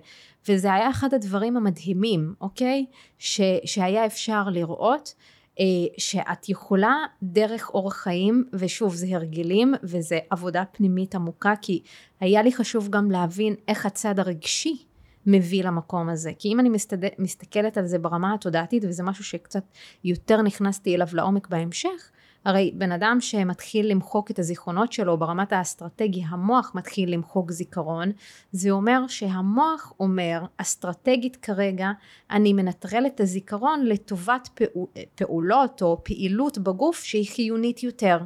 וזה היה אחד הדברים המדהימים, אוקיי? ש, שהיה אפשר לראות. אה, שאת יכולה דרך אורח חיים, ושוב זה הרגלים וזה עבודה פנימית עמוקה, כי היה לי חשוב גם להבין איך הצד הרגשי מביא למקום הזה. כי אם אני מסתד... מסתכלת על זה ברמה התודעתית, וזה משהו שקצת יותר נכנסתי אליו לעומק בהמשך, הרי בן אדם שמתחיל למחוק את הזיכרונות שלו ברמת האסטרטגי, המוח מתחיל למחוק זיכרון, זה אומר שהמוח אומר, אסטרטגית כרגע, אני מנטרל את הזיכרון לטובת פעול, פעולות או פעילות בגוף שהיא חיונית יותר.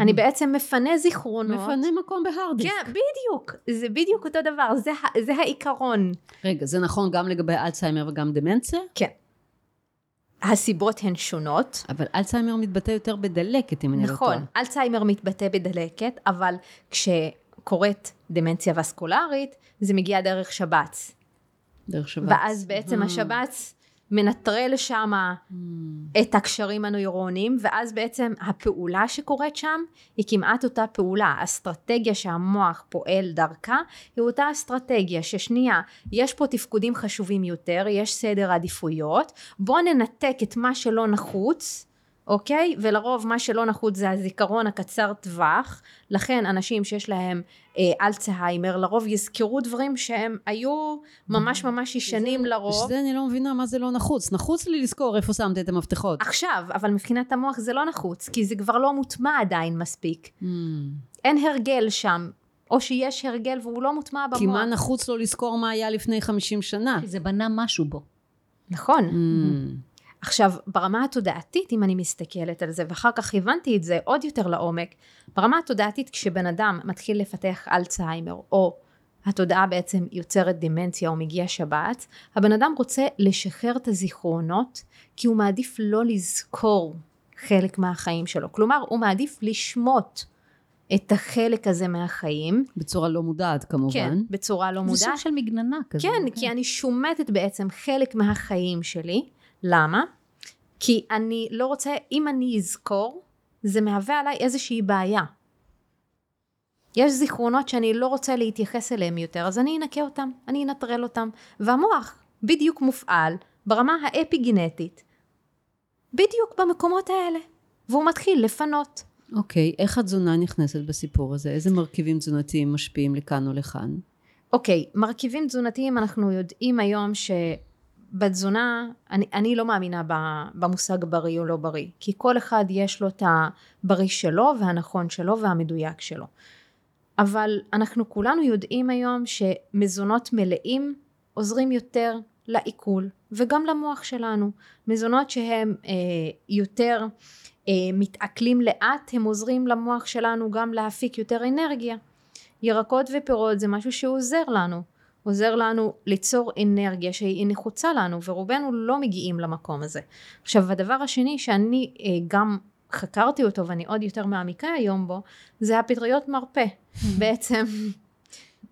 אני בעצם מפנה זיכרונות. מפנה מקום בהרדיסק. כן, בדיוק, זה בדיוק אותו דבר, זה, זה העיקרון. רגע, זה נכון גם לגבי אלצהיימר וגם דמנציה? כן. הסיבות הן שונות. אבל אלצהיימר מתבטא יותר בדלקת, אם אני לא טועה. נכון, אלצהיימר מתבטא בדלקת, אבל כשקורית דמנציה וסקולרית, זה מגיע דרך שבץ. דרך שבץ. ואז בעצם אה. השבץ מנטרל שמה את הקשרים הנוירוניים, ואז בעצם הפעולה שקורית שם היא כמעט אותה פעולה. האסטרטגיה שהמוח פועל דרכה היא אותה אסטרטגיה ששנייה, יש פה תפקודים חשובים יותר, יש סדר עדיפויות, בואו ננתק את מה שלא נחוץ. אוקיי? ולרוב מה שלא נחוץ זה הזיכרון הקצר טווח, לכן אנשים שיש להם אה, אלצהיימר לרוב יזכרו דברים שהם היו ממש ממש ישנים לרוב. שזה אני לא מבינה מה זה לא נחוץ. נחוץ לי לזכור איפה שמת את המפתחות. עכשיו, אבל מבחינת המוח זה לא נחוץ, כי זה כבר לא מוטמע עדיין מספיק. Hmm. אין הרגל שם, או שיש הרגל והוא לא מוטמע במוח. כי מה נחוץ לו לזכור מה היה לפני 50 שנה? כי זה בנה משהו בו. נכון. Hmm. עכשיו, ברמה התודעתית, אם אני מסתכלת על זה, ואחר כך הבנתי את זה עוד יותר לעומק, ברמה התודעתית, כשבן אדם מתחיל לפתח אלצהיימר, או התודעה בעצם יוצרת דמנציה או מגיע שבץ, הבן אדם רוצה לשחרר את הזיכרונות, כי הוא מעדיף לא לזכור חלק מהחיים שלו. כלומר, הוא מעדיף לשמוט את החלק הזה מהחיים, בצורה לא מודעת כמובן. כן, בצורה לא זה מודעת. סוג של מגננה כזה. כן, כי אני שומטת בעצם חלק מהחיים שלי. למה? כי אני לא רוצה, אם אני אזכור, זה מהווה עליי איזושהי בעיה. יש זיכרונות שאני לא רוצה להתייחס אליהם יותר, אז אני אנקה אותם, אני אנטרל אותם. והמוח בדיוק מופעל ברמה האפיגנטית, בדיוק במקומות האלה. והוא מתחיל לפנות. אוקיי, איך התזונה נכנסת בסיפור הזה? איזה מרכיבים תזונתיים משפיעים לכאן או לכאן? אוקיי, מרכיבים תזונתיים אנחנו יודעים היום שבתזונה, אני, אני לא מאמינה במושג בריא או לא בריא, כי כל אחד יש לו את הבריא שלו והנכון שלו והמדויק שלו. אבל אנחנו כולנו יודעים היום שמזונות מלאים עוזרים יותר לעיכול וגם למוח שלנו. מזונות שהם אה, יותר אה, מתעכלים לאט, הם עוזרים למוח שלנו גם להפיק יותר אנרגיה. ירקות ופירות זה משהו שעוזר לנו. עוזר לנו ליצור אנרגיה שהיא נחוצה לנו ורובנו לא מגיעים למקום הזה. עכשיו הדבר השני שאני אה, גם חקרתי אותו ואני עוד יותר מעמיקה היום בו זה הפטריות מרפא. בעצם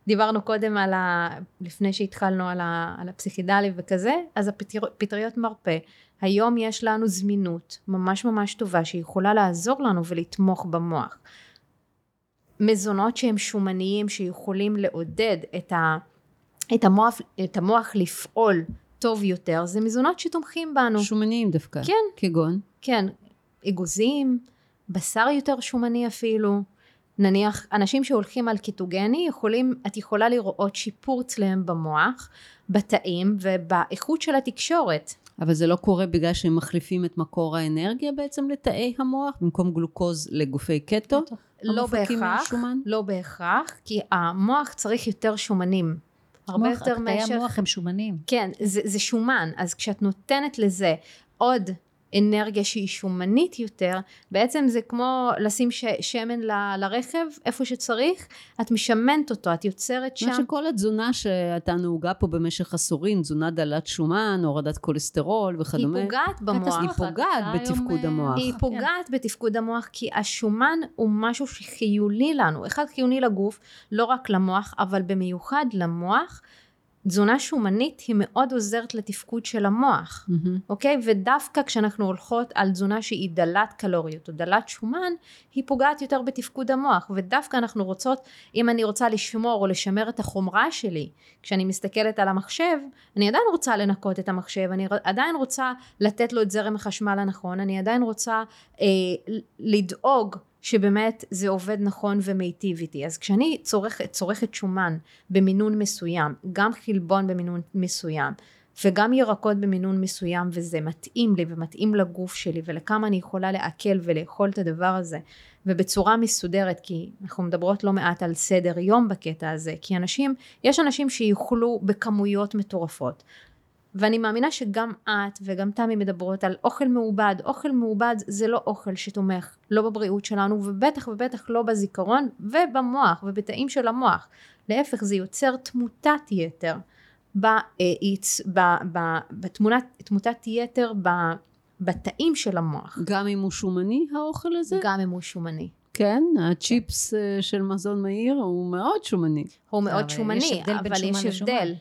דיברנו קודם על ה... לפני שהתחלנו על, ה... על הפסיכידלי וכזה אז הפטריות מרפא. היום יש לנו זמינות ממש ממש טובה שיכולה לעזור לנו ולתמוך במוח. מזונות שהם שומניים שיכולים לעודד את ה... את המוח, את המוח לפעול טוב יותר, זה מזונות שתומכים בנו. שומניים דווקא. כן. כגון? כן, אגוזים, בשר יותר שומני אפילו. נניח אנשים שהולכים על קיטוגני יכולים, את יכולה לראות שיפור אצלם במוח, בתאים ובאיכות של התקשורת. אבל זה לא קורה בגלל שהם מחליפים את מקור האנרגיה בעצם לתאי המוח במקום גלוקוז לגופי קטו? לא בהכרח, לא בהכרח, כי המוח צריך יותר שומנים. הרבה מוח, יותר מאשר... תאי המוח הם שומנים. כן, זה, זה שומן, אז כשאת נותנת לזה עוד אנרגיה שהיא שומנית יותר, בעצם זה כמו לשים ש, שמן ל, לרכב איפה שצריך, את משמנת אותו, את יוצרת שם. מה שכל התזונה שהייתה נהוגה פה במשך עשורים, תזונה דלת שומן, הורדת כולסטרול וכדומה. היא פוגעת במוח. היא פוגעת בתפקוד היום, המוח. היא פוגעת כן. בתפקוד המוח כי השומן הוא משהו שחיוני לנו, אחד חיוני לגוף, לא רק למוח, אבל במיוחד למוח. תזונה שומנית היא מאוד עוזרת לתפקוד של המוח, mm-hmm. אוקיי? ודווקא כשאנחנו הולכות על תזונה שהיא דלת קלוריות או דלת שומן, היא פוגעת יותר בתפקוד המוח, ודווקא אנחנו רוצות, אם אני רוצה לשמור או לשמר את החומרה שלי, כשאני מסתכלת על המחשב, אני עדיין רוצה לנקות את המחשב, אני עדיין רוצה לתת לו את זרם החשמל הנכון, אני עדיין רוצה אה, לדאוג שבאמת זה עובד נכון ומיטיב איתי. אז כשאני צורכת, צורכת שומן במינון מסוים, גם חלבון במינון מסוים, וגם ירקות במינון מסוים, וזה מתאים לי ומתאים לגוף שלי ולכמה אני יכולה לעכל ולאכול את הדבר הזה, ובצורה מסודרת, כי אנחנו מדברות לא מעט על סדר יום בקטע הזה, כי אנשים, יש אנשים שיאכלו בכמויות מטורפות. ואני מאמינה שגם את וגם תמי מדברות על אוכל מעובד, אוכל מעובד זה לא אוכל שתומך לא בבריאות שלנו ובטח ובטח לא בזיכרון ובמוח ובתאים של המוח, להפך זה יוצר תמותת יתר בתמותת יתר בתאים של המוח. גם אם הוא שומני האוכל הזה? גם אם הוא שומני. כן, הצ'יפס כן. של מזון מהיר הוא מאוד שומני. הוא מאוד שומני, אבל יש הבדל. יש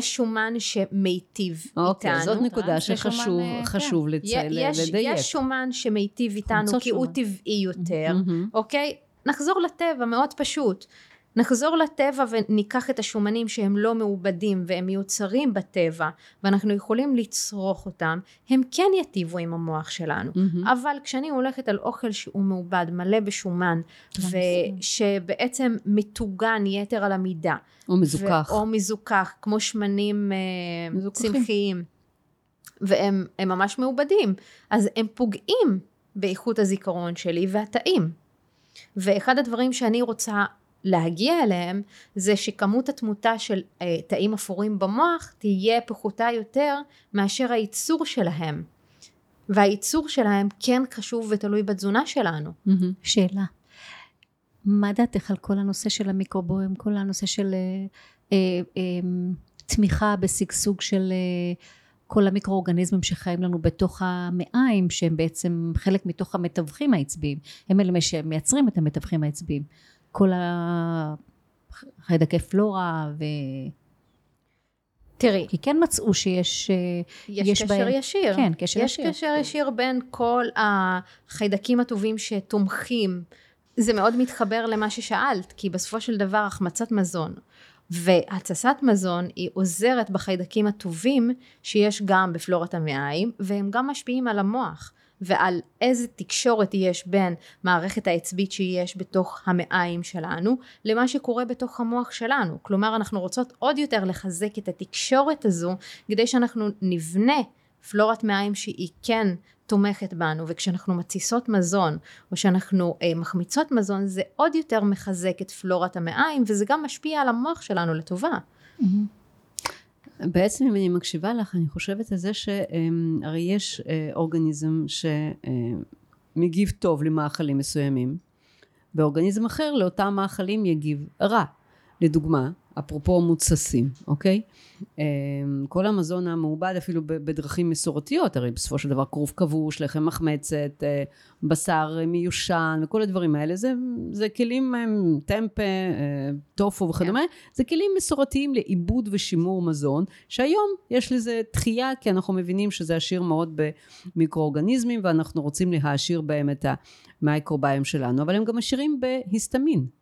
שומן שמיטיב אוקיי, איתנו. זאת נקודה שחשוב אה, חשוב כן. לצ... יש, לדייק. יש שומן שמיטיב איתנו כי שומן. הוא טבעי יותר, mm-hmm. אוקיי? נחזור לטבע, מאוד פשוט. נחזור לטבע וניקח את השומנים שהם לא מעובדים והם מיוצרים בטבע ואנחנו יכולים לצרוך אותם, הם כן יטיבו עם המוח שלנו. Mm-hmm. אבל כשאני הולכת על אוכל שהוא מעובד, מלא בשומן, ושבעצם מטוגן יתר על המידה. או מזוכח. ו- או מזוכח, כמו שמנים uh, צמחיים. והם ממש מעובדים. אז הם פוגעים באיכות הזיכרון שלי והתאים. ואחד הדברים שאני רוצה להגיע אליהם זה שכמות התמותה של אה, תאים אפורים במוח תהיה פחותה יותר מאשר הייצור שלהם. והייצור שלהם כן חשוב ותלוי בתזונה שלנו. Mm-hmm. שאלה, מה דעתך על כל הנושא של המיקרובוים, כל הנושא של אה, אה, אה, תמיכה בשגשוג של אה, כל המיקרואורגניזמים שחיים לנו בתוך המעיים שהם בעצם חלק מתוך המתווכים העצביים הם אלה שמייצרים את המתווכים העצביים כל החיידקי פלורה ו... תראי. כי כן מצאו שיש... אה, יש, יש קשר בהם, ישיר. כן, קשר יש ישיר. יש קשר ישיר בין כל החיידקים הטובים שתומכים. זה מאוד מתחבר למה ששאלת, כי בסופו של דבר החמצת מזון והתססת מזון היא עוזרת בחיידקים הטובים שיש גם בפלורת המעיים, והם גם משפיעים על המוח. ועל איזה תקשורת יש בין מערכת העצבית שיש בתוך המעיים שלנו למה שקורה בתוך המוח שלנו. כלומר אנחנו רוצות עוד יותר לחזק את התקשורת הזו כדי שאנחנו נבנה פלורת מעיים שהיא כן תומכת בנו וכשאנחנו מתסיסות מזון או שאנחנו אה, מחמיצות מזון זה עוד יותר מחזק את פלורת המעיים וזה גם משפיע על המוח שלנו לטובה. Mm-hmm. בעצם אם אני מקשיבה לך אני חושבת על זה שהרי יש אה, אורגניזם שמגיב טוב למאכלים מסוימים באורגניזם אחר לאותם מאכלים יגיב רע. לדוגמה, אפרופו מוצסים, אוקיי? אמ, כל המזון המעובד אפילו בדרכים מסורתיות, הרי בסופו של דבר כרוב כבוש, לחם מחמצת, אה, בשר מיושן וכל הדברים האלה, זה, זה כלים, טמפה, אה, טופו וכדומה, yeah. זה כלים מסורתיים לעיבוד ושימור מזון, שהיום יש לזה דחייה, כי אנחנו מבינים שזה עשיר מאוד במיקרואורגניזמים, ואנחנו רוצים להעשיר בהם את המייקרוביום שלנו, אבל הם גם עשירים בהיסטמין.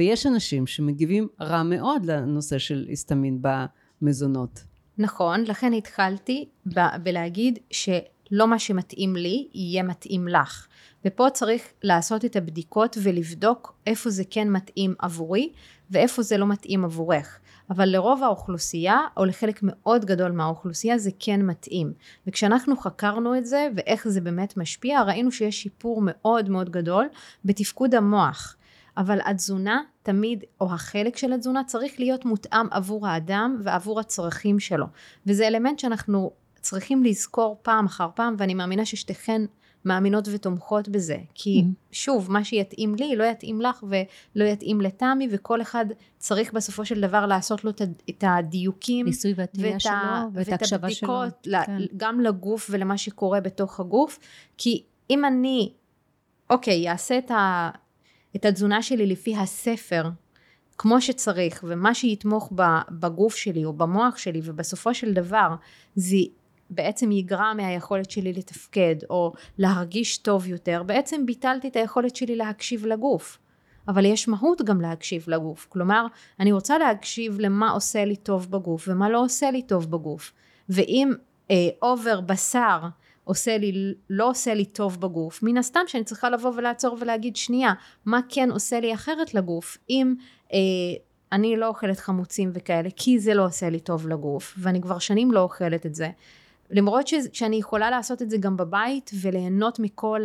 ויש אנשים שמגיבים רע מאוד לנושא של היסטמין במזונות. נכון, לכן התחלתי ב- בלהגיד שלא מה שמתאים לי יהיה מתאים לך. ופה צריך לעשות את הבדיקות ולבדוק איפה זה כן מתאים עבורי ואיפה זה לא מתאים עבורך. אבל לרוב האוכלוסייה או לחלק מאוד גדול מהאוכלוסייה זה כן מתאים. וכשאנחנו חקרנו את זה ואיך זה באמת משפיע ראינו שיש שיפור מאוד מאוד גדול בתפקוד המוח. אבל התזונה תמיד, או החלק של התזונה צריך להיות מותאם עבור האדם ועבור הצרכים שלו. וזה אלמנט שאנחנו צריכים לזכור פעם אחר פעם, ואני מאמינה ששתיכן מאמינות ותומכות בזה. כי mm-hmm. שוב, מה שיתאים לי לא יתאים לך ולא יתאים לתמי, וכל אחד צריך בסופו של דבר לעשות לו את הדיוקים. ניסוי והטביעה שלו, ואת ההקשבה שלו. ואת הבדיקות, כן. גם לגוף ולמה שקורה בתוך הגוף. כי אם אני, אוקיי, אעשה את ה... את התזונה שלי לפי הספר כמו שצריך ומה שיתמוך בגוף שלי או במוח שלי ובסופו של דבר זה בעצם יגרע מהיכולת שלי לתפקד או להרגיש טוב יותר בעצם ביטלתי את היכולת שלי להקשיב לגוף. אבל יש מהות גם להקשיב לגוף. כלומר אני רוצה להקשיב למה עושה לי טוב בגוף ומה לא עושה לי טוב בגוף. ואם אובר אה, בשר עושה לי, לא עושה לי טוב בגוף, מן הסתם שאני צריכה לבוא ולעצור ולהגיד שנייה, מה כן עושה לי אחרת לגוף, אם אה, אני לא אוכלת חמוצים וכאלה, כי זה לא עושה לי טוב לגוף, ואני כבר שנים לא אוכלת את זה. למרות ש, שאני יכולה לעשות את זה גם בבית וליהנות מכל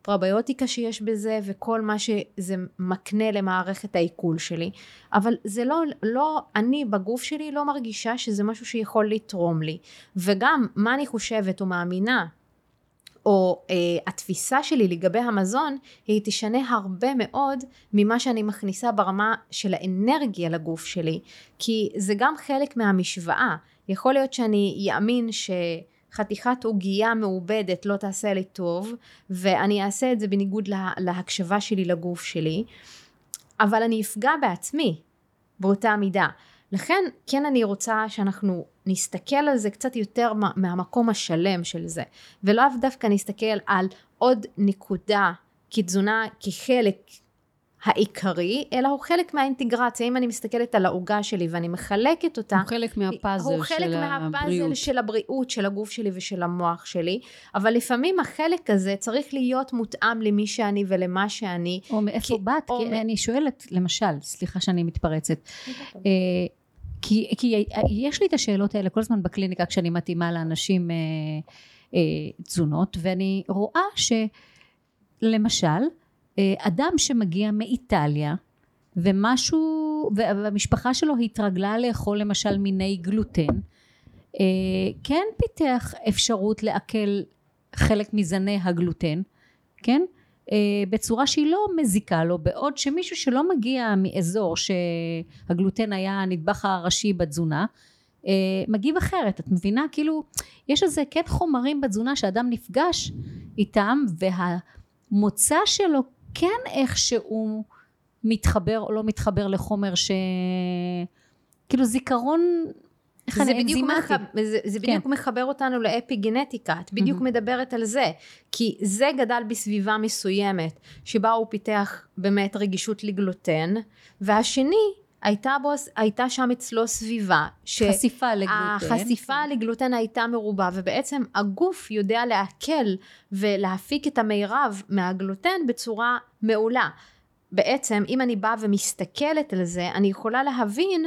הפרוביוטיקה שיש בזה וכל מה שזה מקנה למערכת העיכול שלי. אבל זה לא, לא, אני בגוף שלי לא מרגישה שזה משהו שיכול לתרום לי. וגם מה אני חושבת או מאמינה או אה, התפיסה שלי לגבי המזון היא תשנה הרבה מאוד ממה שאני מכניסה ברמה של האנרגיה לגוף שלי. כי זה גם חלק מהמשוואה. יכול להיות שאני אאמין שחתיכת עוגייה מעובדת לא תעשה לי טוב ואני אעשה את זה בניגוד לה, להקשבה שלי לגוף שלי אבל אני אפגע בעצמי באותה מידה. לכן כן אני רוצה שאנחנו נסתכל על זה קצת יותר מהמקום השלם של זה ולאו דווקא נסתכל על עוד נקודה כתזונה כחלק העיקרי, אלא הוא חלק מהאינטגרציה. אם אני מסתכלת על העוגה שלי ואני מחלקת אותה, הוא חלק מהפאזל של הבריאות. הוא חלק מהפאזל של הבריאות, של הגוף שלי ושל המוח שלי, אבל לפעמים החלק הזה צריך להיות מותאם למי שאני ולמה שאני. או מאיפה כי, באת, או כי מ... אני שואלת, למשל, סליחה שאני מתפרצת. אה, כי, כי יש לי את השאלות האלה כל הזמן בקליניקה כשאני מתאימה לאנשים אה, אה, תזונות, ואני רואה שלמשל, אדם שמגיע מאיטליה ומשהו, והמשפחה שלו התרגלה לאכול למשל מיני גלוטן, אה, כן פיתח אפשרות לעכל חלק מזני הגלוטן, כן? אה, בצורה שהיא לא מזיקה לו, בעוד שמישהו שלא מגיע מאזור שהגלוטן היה הנדבך הראשי בתזונה, מגיב אחרת, את מבינה? כאילו, יש איזה כן חומרים בתזונה שאדם נפגש איתם והמוצא שלו כן איכשהו מתחבר או לא מתחבר לחומר ש... כאילו זיכרון זה בדיוק, מח... זה, זה בדיוק כן. מחבר אותנו לאפי גנטיקה, את בדיוק mm-hmm. מדברת על זה, כי זה גדל בסביבה מסוימת, שבה הוא פיתח באמת רגישות לגלוטן, והשני הייתה, בו, הייתה שם אצלו סביבה. ש... חשיפה לגלוטן. החשיפה כן. לגלוטן הייתה מרובה, ובעצם הגוף יודע לעכל ולהפיק את המירב מהגלוטן בצורה מעולה. בעצם אם אני באה ומסתכלת על זה אני יכולה להבין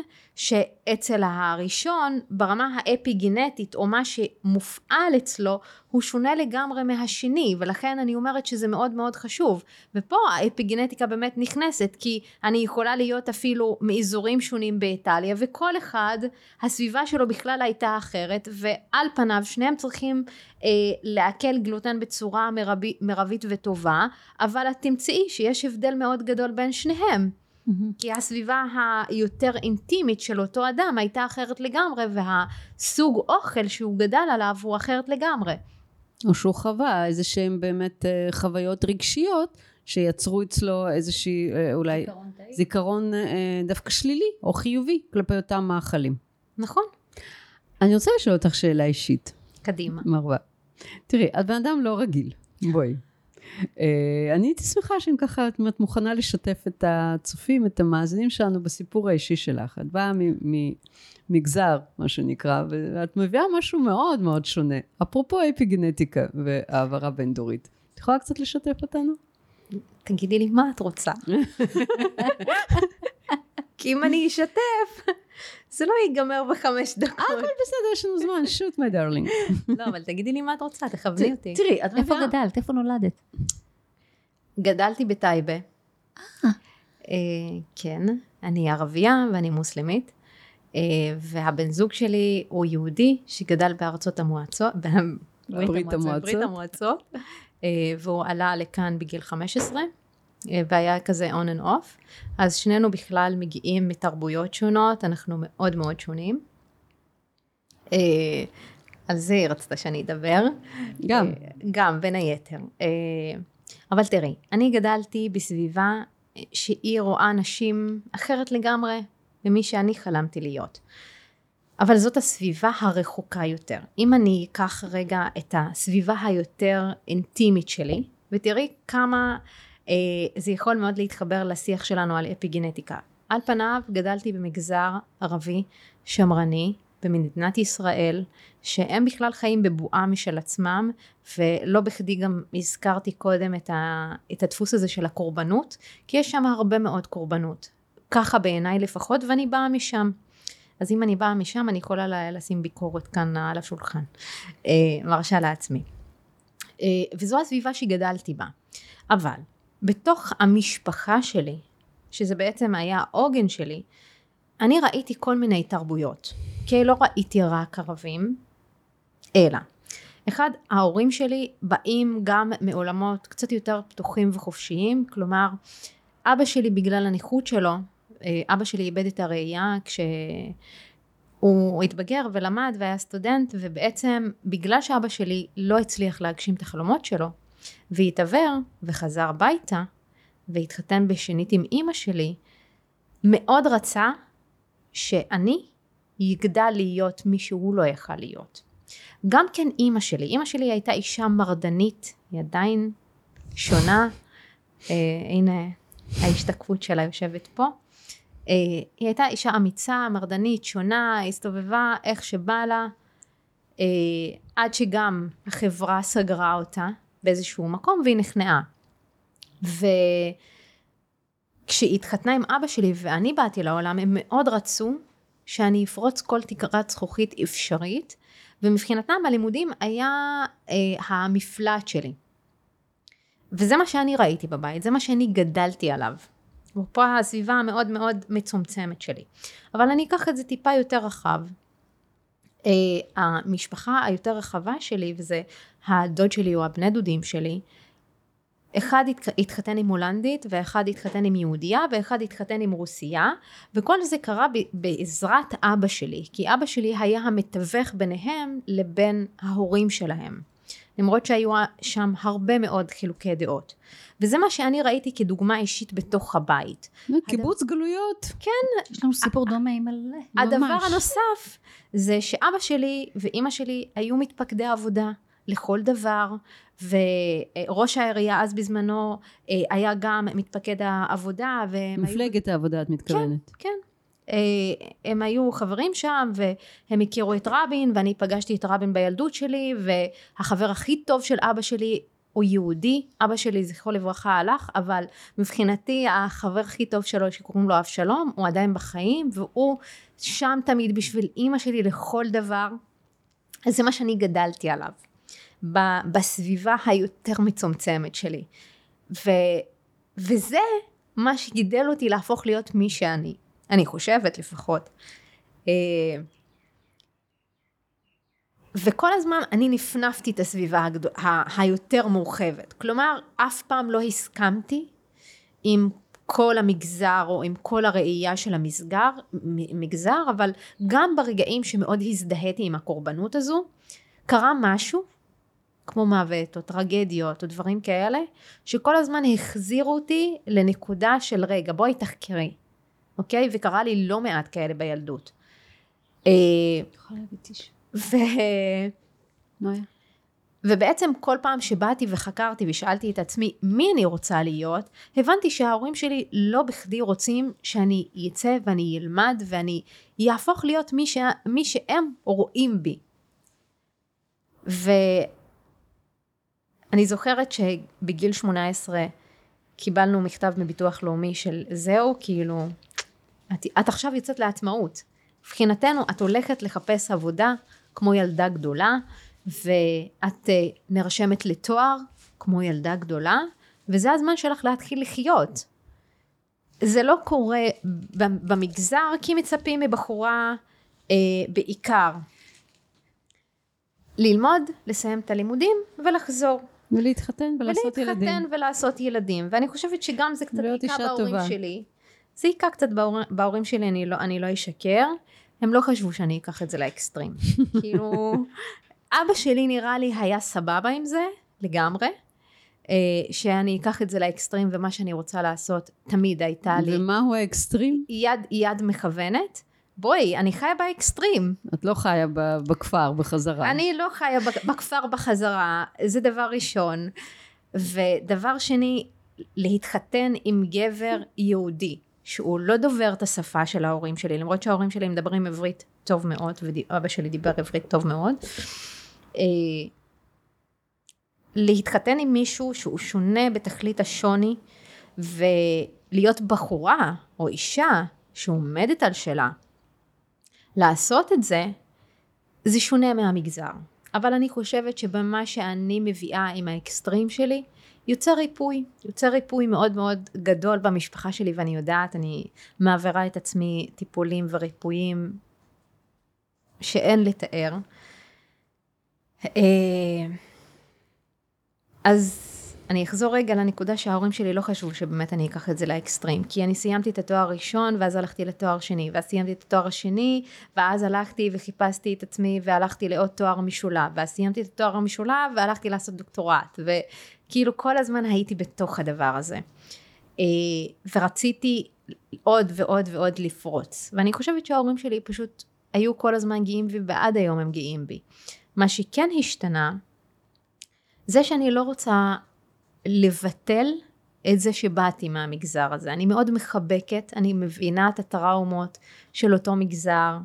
שאצל הראשון ברמה האפי גנטית או מה שמופעל אצלו הוא שונה לגמרי מהשני, ולכן אני אומרת שזה מאוד מאוד חשוב. ופה האפיגנטיקה באמת נכנסת, כי אני יכולה להיות אפילו מאזורים שונים באיטליה, וכל אחד, הסביבה שלו בכלל הייתה אחרת, ועל פניו שניהם צריכים אה, לעכל גלוטן בצורה מרבי, מרבית וטובה, אבל את תמצאי שיש הבדל מאוד גדול בין שניהם. כי הסביבה היותר אינטימית של אותו אדם הייתה אחרת לגמרי והסוג אוכל שהוא גדל עליו הוא אחרת לגמרי. או שהוא חווה איזה שהם באמת אה, חוויות רגשיות שיצרו אצלו איזושהי אה, אולי זיכרון, זיכרון אה, דווקא שלילי או חיובי כלפי אותם מאכלים. נכון. אני רוצה לשאול אותך שאלה אישית. קדימה. מרווה. תראי, את בן אדם לא רגיל. בואי. אה, אני הייתי שמחה שאם ככה את מוכנה לשתף את הצופים, את המאזינים שלנו בסיפור האישי שלך. את באה ממגזר, מה שנקרא, ואת מביאה משהו מאוד מאוד שונה. אפרופו אפיגנטיקה והעברה בין דורית. את יכולה קצת לשתף אותנו? תגידי לי מה את רוצה. כי אם אני אשתף, זה לא ייגמר בחמש דקות. הכל בסדר, יש לנו זמן, shoot me darling. לא, אבל תגידי לי מה את רוצה, תכווני אותי. תראי, את איפה גדלת? איפה נולדת? גדלתי בטייבה. אה, כן, אני ערבייה ואני מוסלמית. אה, והבן זוג שלי הוא יהודי שגדל בארצות המועצות, ברית המועצות, ברית המועצות, אה, והוא עלה לכאן בגיל 15. אה, והיה כזה on and off, אז שנינו בכלל מגיעים מתרבויות שונות, אנחנו מאוד מאוד שונים. אה, על זה רצתה שאני אדבר. גם. אה, גם, בין היתר. אבל תראי, אני גדלתי בסביבה שהיא רואה נשים אחרת לגמרי ממי שאני חלמתי להיות. אבל זאת הסביבה הרחוקה יותר. אם אני אקח רגע את הסביבה היותר אינטימית שלי, ותראי כמה זה יכול מאוד להתחבר לשיח שלנו על אפיגנטיקה. על פניו גדלתי במגזר ערבי שמרני במדינת ישראל שהם בכלל חיים בבועה משל עצמם ולא בכדי גם הזכרתי קודם את, ה, את הדפוס הזה של הקורבנות כי יש שם הרבה מאוד קורבנות. ככה בעיניי לפחות ואני באה משם. אז אם אני באה משם אני יכולה לשים ביקורת כאן על השולחן. אה, מרשה לעצמי. אה, וזו הסביבה שגדלתי בה. אבל בתוך המשפחה שלי, שזה בעצם היה העוגן שלי, אני ראיתי כל מיני תרבויות. כי לא ראיתי רק ערבים, אלא אחד, ההורים שלי באים גם מעולמות קצת יותר פתוחים וחופשיים, כלומר, אבא שלי בגלל הנכות שלו, אה, אבא שלי איבד את הראייה כשהוא התבגר ולמד והיה סטודנט, ובעצם בגלל שאבא שלי לא הצליח להגשים את החלומות שלו, והתעוור וחזר הביתה והתחתן בשנית עם אימא שלי, מאוד רצה שאני יגדל להיות מי שהוא לא יכל להיות. גם כן אימא שלי, אימא שלי הייתה אישה מרדנית, היא עדיין שונה, אה, הנה ההשתקפות שלה יושבת פה. אה, היא הייתה אישה אמיצה, מרדנית, שונה, הסתובבה איך שבא לה, אה, עד שגם החברה סגרה אותה, באיזשהו מקום והיא נכנעה. וכשהיא התחתנה עם אבא שלי ואני באתי לעולם, הם מאוד רצו שאני אפרוץ כל תקרת זכוכית אפשרית, ומבחינתם הלימודים היה אה, המפלט שלי. וזה מה שאני ראיתי בבית, זה מה שאני גדלתי עליו. ופה הסביבה המאוד מאוד מצומצמת שלי. אבל אני אקח את זה טיפה יותר רחב. Uh, המשפחה היותר רחבה שלי, וזה הדוד שלי או הבני דודים שלי, אחד התחתן עם הולנדית, ואחד התחתן עם יהודייה, ואחד התחתן עם רוסייה, וכל זה קרה בעזרת אבא שלי, כי אבא שלי היה המתווך ביניהם לבין ההורים שלהם. למרות שהיו שם הרבה מאוד חילוקי דעות. וזה מה שאני ראיתי כדוגמה אישית בתוך הבית. קיבוץ הדבר... גלויות. כן. יש לנו סיפור דומה עם מלא. הדבר הנוסף זה שאבא שלי ואימא שלי היו מתפקדי עבודה לכל דבר, וראש העירייה אז בזמנו אה, היה גם מתפקד העבודה. מפלגת היו... העבודה את מתכוונת. כן, כן. אה, הם היו חברים שם והם הכירו את רבין ואני פגשתי את רבין בילדות שלי והחבר הכי טוב של אבא שלי הוא יהודי, אבא שלי זכרו לברכה הלך, אבל מבחינתי החבר הכי טוב שלו שקוראים לו אבשלום, הוא עדיין בחיים והוא שם תמיד בשביל אימא שלי לכל דבר, אז זה מה שאני גדלתי עליו. בסביבה היותר מצומצמת שלי. ו, וזה מה שגידל אותי להפוך להיות מי שאני. אני חושבת לפחות. אה, וכל הזמן אני נפנפתי את הסביבה הגדול, ה- היותר מורחבת. כלומר, אף פעם לא הסכמתי עם כל המגזר או עם כל הראייה של המסגר, מגזר, אבל גם ברגעים שמאוד הזדהיתי עם הקורבנות הזו, קרה משהו, כמו מוות או טרגדיות או דברים כאלה, שכל הזמן החזירו אותי לנקודה של רגע, בואי תחקרי, אוקיי? וקרה לי לא מעט כאלה בילדות. אה, ו... ובעצם כל פעם שבאתי וחקרתי ושאלתי את עצמי מי אני רוצה להיות, הבנתי שההורים שלי לא בכדי רוצים שאני אצא ואני אלמד ואני יהפוך להיות מי, ש... מי שהם רואים בי. ואני זוכרת שבגיל 18 קיבלנו מכתב מביטוח לאומי של זהו, כאילו, את, את עכשיו יוצאת לעצמאות. מבחינתנו את הולכת לחפש עבודה כמו ילדה גדולה, ואת אה, נרשמת לתואר כמו ילדה גדולה, וזה הזמן שלך להתחיל לחיות. זה לא קורה במגזר כי מצפים מבחורה אה, בעיקר ללמוד, לסיים את הלימודים ולחזור. ולהתחתן ולעשות ולהתחתן ילדים. ולהתחתן ולעשות ילדים. ואני חושבת שגם זה קצת היכה בהורים טובה. שלי. זה היכה קצת בהור... בהורים שלי, אני לא, אני לא אשקר. הם לא חשבו שאני אקח את זה לאקסטרים. כאילו, אבא שלי נראה לי היה סבבה עם זה, לגמרי. אה, שאני אקח את זה לאקסטרים ומה שאני רוצה לעשות תמיד הייתה לי ומהו האקסטרים? יד, יד מכוונת. בואי, אני חיה באקסטרים. את לא חיה בכפר בחזרה. אני לא חיה בכ- בכפר בחזרה, זה דבר ראשון. ודבר שני, להתחתן עם גבר יהודי, שהוא לא דובר את השפה של ההורים שלי, למרות שההורים שלי מדברים עברית טוב מאוד, ואבא שלי דיבר עברית טוב מאוד. אה, להתחתן עם מישהו שהוא שונה בתכלית השוני, ולהיות בחורה או אישה שעומדת על שלה, לעשות את זה, זה שונה מהמגזר. אבל אני חושבת שבמה שאני מביאה עם האקסטרים שלי, יוצר ריפוי, יוצר ריפוי מאוד מאוד גדול במשפחה שלי ואני יודעת, אני מעבירה את עצמי טיפולים וריפויים שאין לתאר. אה, אז אני אחזור רגע לנקודה שההורים שלי לא חשבו שבאמת אני אקח את זה לאקסטרים, כי אני סיימתי את התואר הראשון ואז הלכתי לתואר שני, ואז סיימתי את התואר השני, ואז הלכתי וחיפשתי את עצמי והלכתי לעוד תואר משולב, ואז סיימתי את התואר המשולב והלכתי לעשות דוקטורט, וכאילו כל הזמן הייתי בתוך הדבר הזה. אה, ורציתי עוד ועוד ועוד לפרוץ, ואני חושבת שההורים שלי פשוט היו כל הזמן גאים בי ועד היום הם גאים בי. מה שכן השתנה, זה שאני לא רוצה לבטל את זה שבאתי מהמגזר הזה. אני מאוד מחבקת, אני מבינה את הטראומות של אותו מגזר,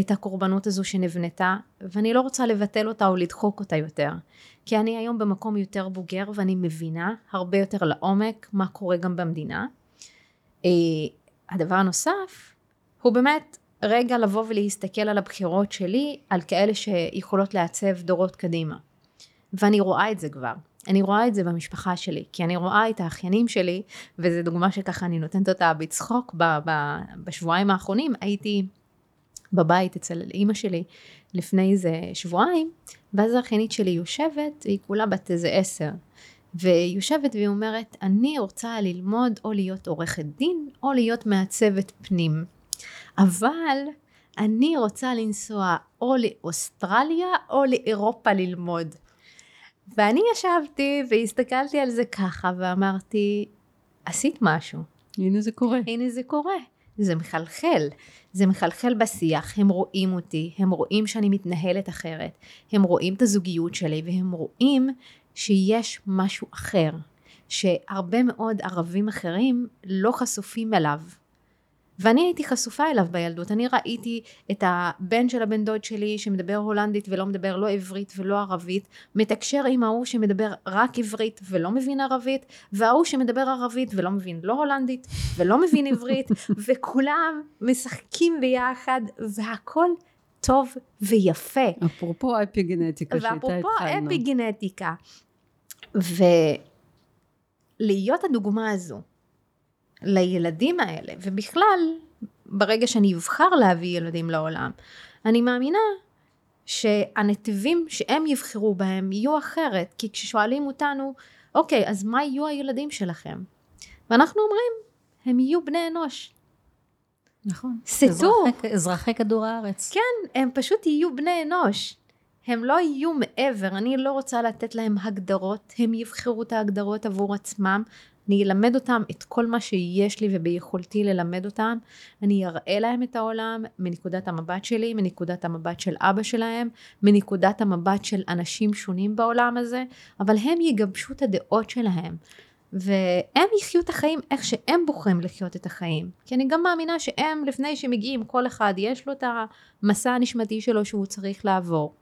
את הקורבנות הזו שנבנתה, ואני לא רוצה לבטל אותה או לדחוק אותה יותר. כי אני היום במקום יותר בוגר ואני מבינה הרבה יותר לעומק מה קורה גם במדינה. אה, הדבר הנוסף הוא באמת רגע לבוא ולהסתכל על הבחירות שלי, על כאלה שיכולות לעצב דורות קדימה. ואני רואה את זה כבר. אני רואה את זה במשפחה שלי, כי אני רואה את האחיינים שלי, וזו דוגמה שככה אני נותנת אותה בצחוק ב- ב- בשבועיים האחרונים, הייתי בבית אצל אימא שלי לפני איזה שבועיים, ואז האחיינית שלי יושבת, היא כולה בת איזה עשר, והיא יושבת והיא אומרת, אני רוצה ללמוד או להיות עורכת דין, או להיות מעצבת פנים. אבל אני רוצה לנסוע או לאוסטרליה או לאירופה ללמוד. ואני ישבתי והסתכלתי על זה ככה ואמרתי, עשית משהו. הנה זה קורה. הנה זה קורה. זה מחלחל. זה מחלחל בשיח, הם רואים אותי, הם רואים שאני מתנהלת אחרת, הם רואים את הזוגיות שלי והם רואים שיש משהו אחר, שהרבה מאוד ערבים אחרים לא חשופים אליו. ואני הייתי חשופה אליו בילדות, אני ראיתי את הבן של הבן דוד שלי שמדבר הולנדית ולא מדבר לא עברית ולא ערבית, מתקשר עם ההוא שמדבר רק עברית ולא מבין ערבית, וההוא שמדבר ערבית ולא מבין לא הולנדית ולא מבין עברית, וכולם משחקים ביחד והכל טוב ויפה. אפרופו אפיגנטיקה שאיתה התחלנו. ואפרופו אפיגנטיקה. ולהיות הדוגמה הזו לילדים האלה, ובכלל, ברגע שאני אבחר להביא ילדים לעולם, אני מאמינה שהנתיבים שהם יבחרו בהם יהיו אחרת, כי כששואלים אותנו, אוקיי, אז מה יהיו הילדים שלכם? ואנחנו אומרים, הם יהיו בני אנוש. נכון. סטו. אזרחי, אזרחי כדור הארץ. כן, הם פשוט יהיו בני אנוש. הם לא יהיו מעבר, אני לא רוצה לתת להם הגדרות, הם יבחרו את ההגדרות עבור עצמם, אני אלמד אותם את כל מה שיש לי וביכולתי ללמד אותם, אני אראה להם את העולם מנקודת המבט שלי, מנקודת המבט של אבא שלהם, מנקודת המבט של אנשים שונים בעולם הזה, אבל הם יגבשו את הדעות שלהם. והם יחיו את החיים איך שהם בוחרים לחיות את החיים. כי אני גם מאמינה שהם, לפני שמגיעים, כל אחד יש לו את המסע הנשמתי שלו שהוא צריך לעבור.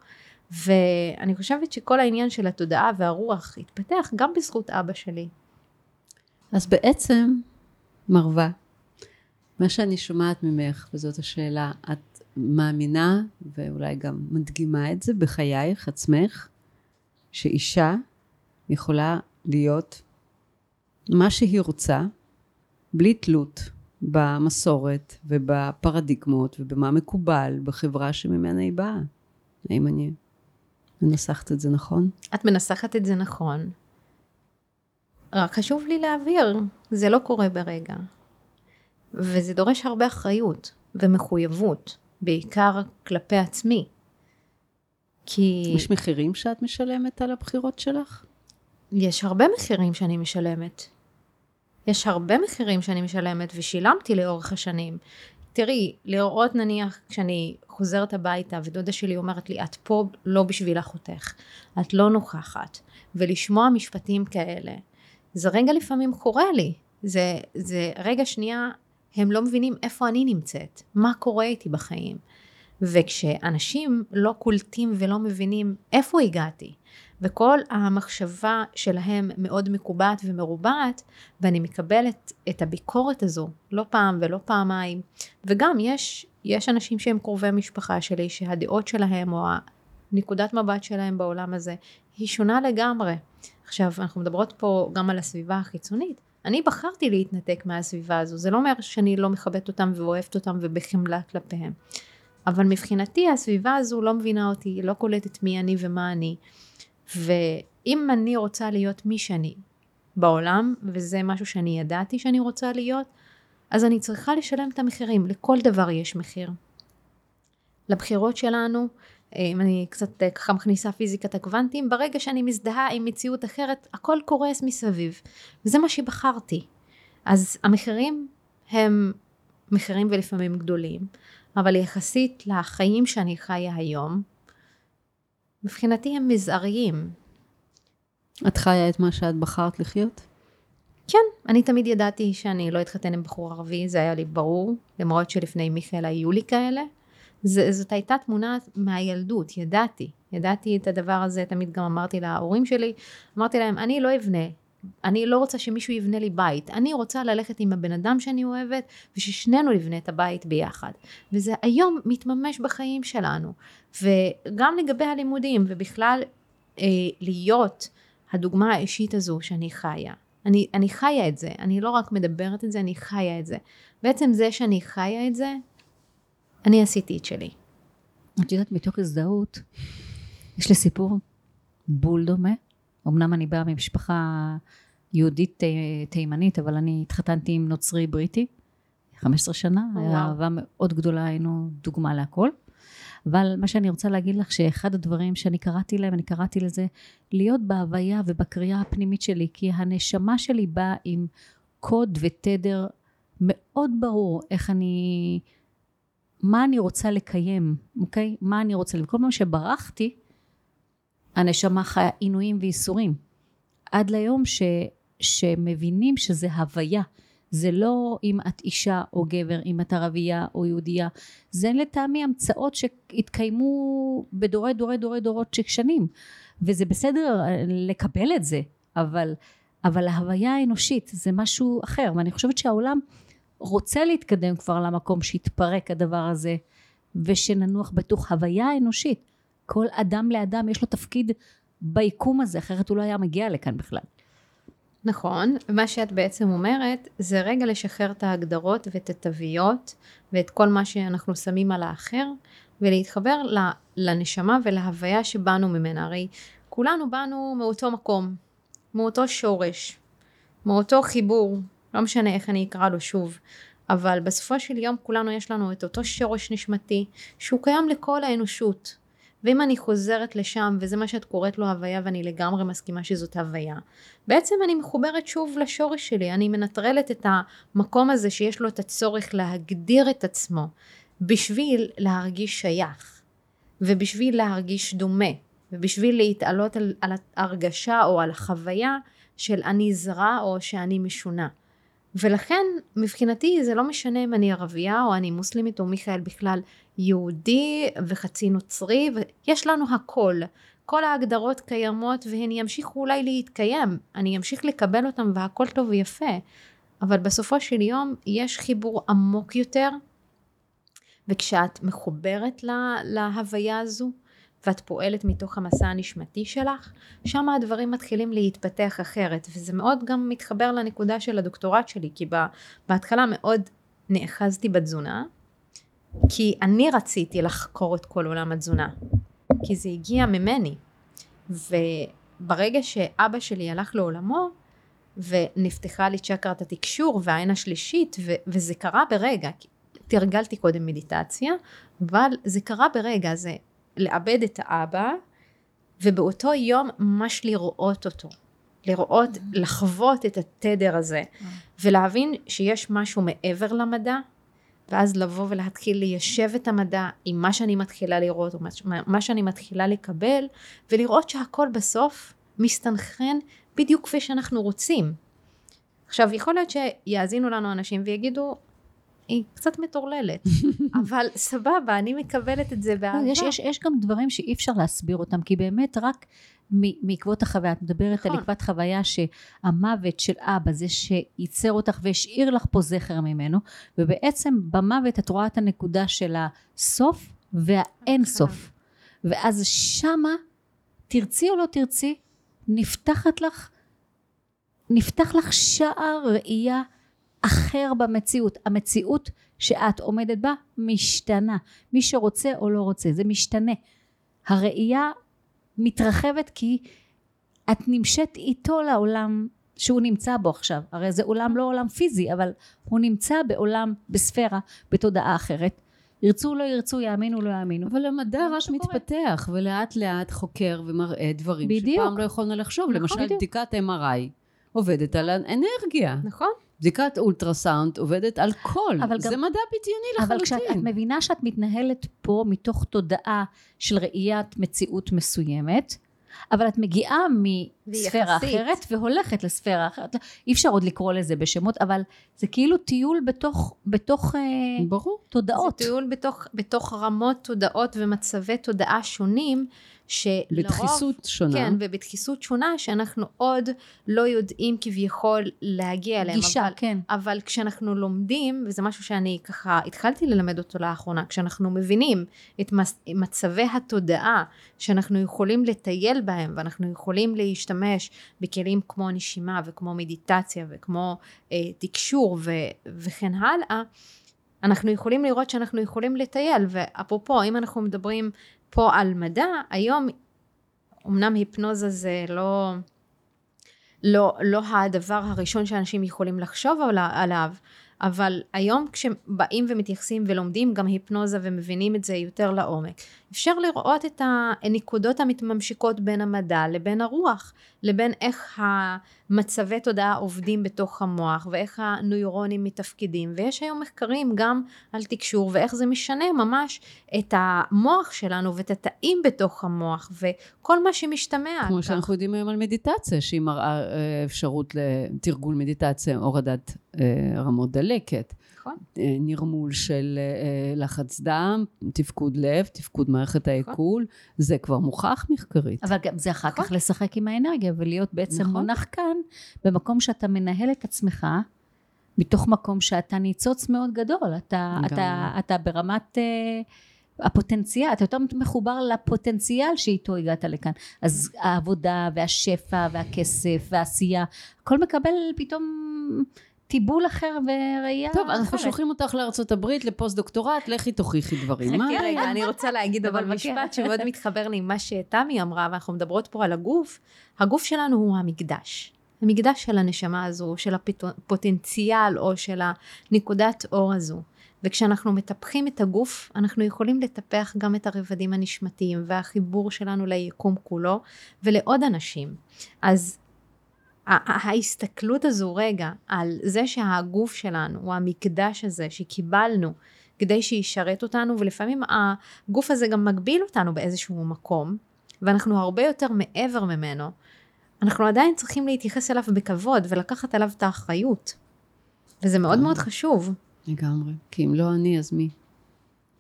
ואני חושבת שכל העניין של התודעה והרוח התפתח גם בזכות אבא שלי. אז בעצם, מרווה, מה שאני שומעת ממך, וזאת השאלה, את מאמינה, ואולי גם מדגימה את זה בחייך עצמך, שאישה יכולה להיות מה שהיא רוצה, בלי תלות במסורת ובפרדיגמות ובמה מקובל בחברה שממנה היא באה. האם אני מנסחת את זה נכון? את מנסחת את זה נכון. רק חשוב לי להבהיר, זה לא קורה ברגע. וזה דורש הרבה אחריות ומחויבות, בעיקר כלפי עצמי. כי... יש מחירים שאת משלמת על הבחירות שלך? יש הרבה מחירים שאני משלמת. יש הרבה מחירים שאני משלמת ושילמתי לאורך השנים. תראי, לראות נניח כשאני חוזרת הביתה ודודה שלי אומרת לי, את פה לא בשביל אחותך, את לא נוכחת, ולשמוע משפטים כאלה, זה רגע לפעמים קורה לי. זה, זה רגע שנייה, הם לא מבינים איפה אני נמצאת, מה קורה איתי בחיים. וכשאנשים לא קולטים ולא מבינים איפה הגעתי, וכל המחשבה שלהם מאוד מקובעת ומרובעת, ואני מקבלת את הביקורת הזו לא פעם ולא פעמיים, וגם יש, יש אנשים שהם קרובי משפחה שלי, שהדעות שלהם או הנקודת מבט שלהם בעולם הזה היא שונה לגמרי. עכשיו, אנחנו מדברות פה גם על הסביבה החיצונית. אני בחרתי להתנתק מהסביבה הזו, זה לא אומר שאני לא מכבדת אותם ואוהבת אותם ובחמלה כלפיהם. אבל מבחינתי הסביבה הזו לא מבינה אותי, לא קולטת מי אני ומה אני. ואם אני רוצה להיות מי שאני בעולם, וזה משהו שאני ידעתי שאני רוצה להיות, אז אני צריכה לשלם את המחירים, לכל דבר יש מחיר. לבחירות שלנו, אם אני קצת אה, ככה מכניסה פיזיקת הקוונטים, ברגע שאני מזדהה עם מציאות אחרת, הכל קורס מסביב. וזה מה שבחרתי. אז המחירים הם מחירים ולפעמים גדולים, אבל יחסית לחיים שאני חיה היום, מבחינתי הם מזעריים. את חיה את מה שאת בחרת לחיות? כן, אני תמיד ידעתי שאני לא אתחתן עם בחור ערבי, זה היה לי ברור, למרות שלפני מיכאל היו לי כאלה. זה, זאת הייתה תמונה מהילדות, ידעתי, ידעתי את הדבר הזה, תמיד גם אמרתי להורים שלי, אמרתי להם, אני לא אבנה, אני לא רוצה שמישהו יבנה לי בית, אני רוצה ללכת עם הבן אדם שאני אוהבת, וששנינו נבנה את הבית ביחד. וזה היום מתממש בחיים שלנו. וגם לגבי הלימודים, ובכלל אה, להיות הדוגמה האישית הזו שאני חיה. אני, אני חיה את זה, אני לא רק מדברת את זה, אני חיה את זה. בעצם זה שאני חיה את זה, אני עשיתי את שלי. את יודעת, מתוך הזדהות, יש לי סיפור בול דומה. אמנם אני באה ממשפחה יהודית תימנית, אבל אני התחתנתי עם נוצרי בריטי, 15 שנה. היה אהבה מאוד גדולה, היינו דוגמה להכל. אבל מה שאני רוצה להגיד לך, שאחד הדברים שאני קראתי להם, אני קראתי לזה להיות בהוויה ובקריאה הפנימית שלי, כי הנשמה שלי באה עם קוד ותדר מאוד ברור איך אני מה אני רוצה לקיים, אוקיי? מה אני רוצה, וכל פעם שברחתי, הנשמה חיה עינויים וייסורים. עד ליום ש, שמבינים שזה הוויה. זה לא אם את אישה או גבר, אם את ערבייה או יהודייה. זה לטעמי המצאות שהתקיימו בדורי דורי דורי דורות של שנים. וזה בסדר לקבל את זה, אבל, אבל ההוויה האנושית זה משהו אחר. ואני חושבת שהעולם רוצה להתקדם כבר למקום שהתפרק הדבר הזה ושננוח בתוך הוויה האנושית. כל אדם לאדם יש לו תפקיד ביקום הזה, אחרת הוא לא היה מגיע לכאן בכלל. נכון, מה שאת בעצם אומרת זה רגע לשחרר את ההגדרות ואת התוויות ואת כל מה שאנחנו שמים על האחר ולהתחבר לנשמה ולהוויה שבאנו ממנה. הרי כולנו באנו מאותו מקום, מאותו שורש, מאותו חיבור, לא משנה איך אני אקרא לו שוב, אבל בסופו של יום כולנו יש לנו את אותו שורש נשמתי שהוא קיים לכל האנושות. ואם אני חוזרת לשם, וזה מה שאת קוראת לו הוויה, ואני לגמרי מסכימה שזאת הוויה, בעצם אני מחוברת שוב לשורש שלי, אני מנטרלת את המקום הזה שיש לו את הצורך להגדיר את עצמו, בשביל להרגיש שייך, ובשביל להרגיש דומה, ובשביל להתעלות על, על ההרגשה או על החוויה של אני זרה או שאני משונה. ולכן מבחינתי זה לא משנה אם אני ערבייה או אני מוסלמית או מיכאל בכלל יהודי וחצי נוצרי ויש לנו הכל. כל ההגדרות קיימות והן ימשיכו אולי להתקיים, אני אמשיך לקבל אותן והכל טוב ויפה, אבל בסופו של יום יש חיבור עמוק יותר וכשאת מחוברת לה, להוויה הזו ואת פועלת מתוך המסע הנשמתי שלך, שם הדברים מתחילים להתפתח אחרת, וזה מאוד גם מתחבר לנקודה של הדוקטורט שלי, כי בהתחלה מאוד נאחזתי בתזונה, כי אני רציתי לחקור את כל עולם התזונה, כי זה הגיע ממני, וברגע שאבא שלי הלך לעולמו, ונפתחה לי צ'קרת התקשור והעין השלישית, ו- וזה קרה ברגע, תרגלתי קודם מדיטציה, אבל זה קרה ברגע, זה לאבד את האבא, ובאותו יום ממש לראות אותו. לראות, mm. לחוות את התדר הזה, mm. ולהבין שיש משהו מעבר למדע, ואז לבוא ולהתחיל ליישב את המדע עם מה שאני מתחילה לראות, או מה שאני מתחילה לקבל, ולראות שהכל בסוף מסתנכרן בדיוק כפי שאנחנו רוצים. עכשיו, יכול להיות שיאזינו לנו אנשים ויגידו, היא קצת מטורללת, אבל סבבה, אני מקבלת את זה באהבה. יש, יש, יש גם דברים שאי אפשר להסביר אותם, כי באמת רק מעקבות החוויה, את מדברת נכון. על עקבת חוויה שהמוות של אבא זה שייצר אותך והשאיר לך פה זכר ממנו, ובעצם במוות את רואה את הנקודה של הסוף והאין סוף. ואז שמה, תרצי או לא תרצי, נפתחת לך, נפתח לך שער ראייה אחר במציאות. המציאות שאת עומדת בה משתנה. מי שרוצה או לא רוצה, זה משתנה. הראייה מתרחבת כי את נמשאת איתו לעולם שהוא נמצא בו עכשיו. הרי זה עולם לא עולם פיזי, אבל הוא נמצא בעולם, בספירה, בתודעה אחרת. ירצו לא ירצו, יאמינו לא יאמינו. אבל המדע רק מתפתח, ולאט לאט חוקר ומראה דברים בדיוק. שפעם לא יכולנו לחשוב. נכון, למשל, בדיוק. בדיקת MRI עובדת על האנרגיה. נכון. בדיקת אולטרסאונד עובדת על קול, זה גם, מדע בדיוני לחלוטין. אבל כשאת מבינה שאת מתנהלת פה מתוך תודעה של ראיית מציאות מסוימת, אבל את מגיעה מספירה אחרת והולכת לספירה אחרת. אי אפשר עוד לקרוא לזה בשמות, אבל זה כאילו טיול בתוך, בתוך אה, ברור. תודעות. זה טיול בתוך, בתוך רמות תודעות ומצבי תודעה שונים, שלרוב... בדחיסות שונה. כן, ובדחיסות שונה, שאנחנו עוד לא יודעים כביכול להגיע אליהם. גישה, אבל, כן. אבל כשאנחנו לומדים, וזה משהו שאני ככה התחלתי ללמד אותו לאחרונה, כשאנחנו מבינים את מצבי התודעה שאנחנו יכולים לטייל בהם, ואנחנו יכולים להשתמש בכלים כמו נשימה וכמו מדיטציה וכמו אה, תקשור ו, וכן הלאה, אנחנו יכולים לראות שאנחנו יכולים לטייל, ואפרופו, אם אנחנו מדברים פה על מדע, היום אמנם היפנוזה זה לא, לא, לא הדבר הראשון שאנשים יכולים לחשוב עליו, אבל היום כשבאים ומתייחסים ולומדים גם היפנוזה ומבינים את זה יותר לעומק, אפשר לראות את הנקודות המתממשקות בין המדע לבין הרוח, לבין איך המצבי תודעה עובדים בתוך המוח ואיך הנוירונים מתפקידים, ויש היום מחקרים גם על תקשור ואיך זה משנה ממש את המוח שלנו ואת התאים בתוך המוח וכל מה שמשתמע. כמו שאנחנו יודעים היום על מדיטציה, שהיא מראה אה, אפשרות לתרגול מדיטציה, הורדת אה, רמות דלקת. נכון. אה, נרמול של לחץ דם, תפקוד לב, תפקוד מערכת נכון. העיכול, זה כבר מוכח מחקרית. אבל גם זה אחר כך נכון. לשחק עם האנרגיה ולהיות בעצם מונח כאן, במקום שאתה מנהל את עצמך, מתוך מקום שאתה ניצוץ מאוד גדול, אתה, אתה, אתה ברמת... הפוטנציאל, אתה יותר מחובר לפוטנציאל שאיתו הגעת לכאן. אז העבודה והשפע והכסף והעשייה, הכל מקבל פתאום טיבול אחר וראייה טוב, אנחנו אחרת. שולחים אותך לארצות הברית לפוסט דוקטורט, לכי תוכיחי דברים. מה? חכי רגע, אני רוצה להגיד אבל משפט. שמאוד מתחבר לי עם מה שתמי אמרה, ואנחנו מדברות פה על הגוף. הגוף שלנו הוא המקדש. המקדש של הנשמה הזו, של הפוטנציאל או של הנקודת אור הזו. וכשאנחנו מטפחים את הגוף, אנחנו יכולים לטפח גם את הרבדים הנשמתיים והחיבור שלנו ליקום כולו ולעוד אנשים. אז ההסתכלות הזו רגע על זה שהגוף שלנו הוא המקדש הזה שקיבלנו כדי שישרת אותנו ולפעמים הגוף הזה גם מגביל אותנו באיזשהו מקום ואנחנו הרבה יותר מעבר ממנו אנחנו עדיין צריכים להתייחס אליו בכבוד ולקחת עליו את האחריות וזה מאוד מאוד חשוב לגמרי. כי אם לא אני, אז מי?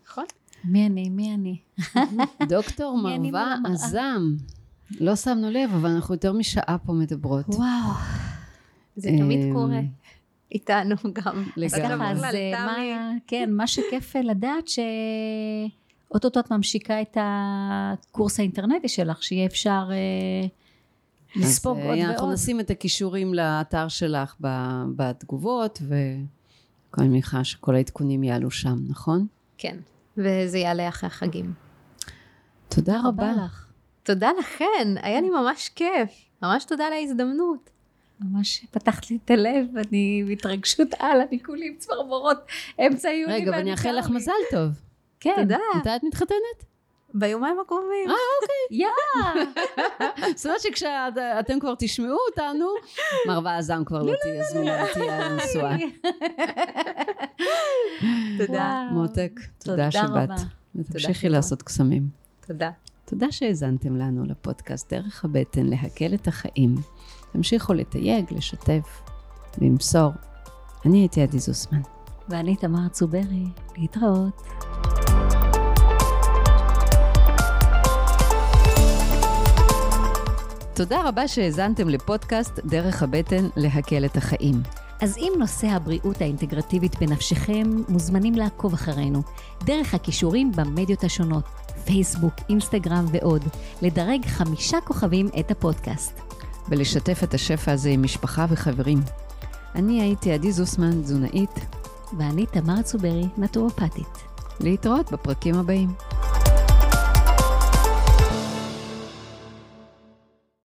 נכון? מי אני? מי אני? דוקטור מרווה? עאזם. לא שמנו לב, אבל אנחנו יותר משעה פה מדברות. וואו. זה תמיד אמ, קורה איתנו גם. לגמרי. אז אה. מה, כן, מה שכיף לדעת שאו-טו-טו את ממשיקה את הקורס האינטרנטי שלך, שיהיה אפשר אה, לספוג עוד אה, אנחנו ועוד. נשים את הקישורים לאתר שלך בתגובות, ואני מניחה שכל העדכונים יעלו שם, נכון? כן, וזה יעלה אחרי החגים. תודה רבה. לך. תודה לכן, היה לי ממש כיף. ממש תודה על ההזדמנות. ממש פתחת לי את הלב, אני בהתרגשות על, אני כולי עם צמרמורות, אמצע יוני. רגע, ואני אאחל לך. מזל טוב. כן. תודה. מתי את מתחתנת? ביומיים הקרובים. יא! זאת אומרת שכשאתם כבר תשמעו אותנו, מרווה עזם כבר לא תהיה זמינה ותהיה נשואה. תודה. מותק, תודה תודה שבאת. רבה. ותמשיכי. לעשות קסמים. תודה. תודה שהאזנתם לנו לפודקאסט דרך הבטן להקל את החיים. תמשיכו לתייג, לשתף, למסור. אני הייתי עדי זוסמן. ואני תמר צוברי, להתראות. תודה רבה שהאזנתם לפודקאסט דרך הבטן להקל את החיים. אז אם נושא הבריאות האינטגרטיבית בנפשכם, מוזמנים לעקוב אחרינו, דרך הכישורים במדיות השונות, פייסבוק, אינסטגרם ועוד, לדרג חמישה כוכבים את הפודקאסט. ולשתף את השפע הזה עם משפחה וחברים. אני הייתי עדי זוסמן, תזונאית. ואני תמר צוברי, נטורופטית. להתראות בפרקים הבאים.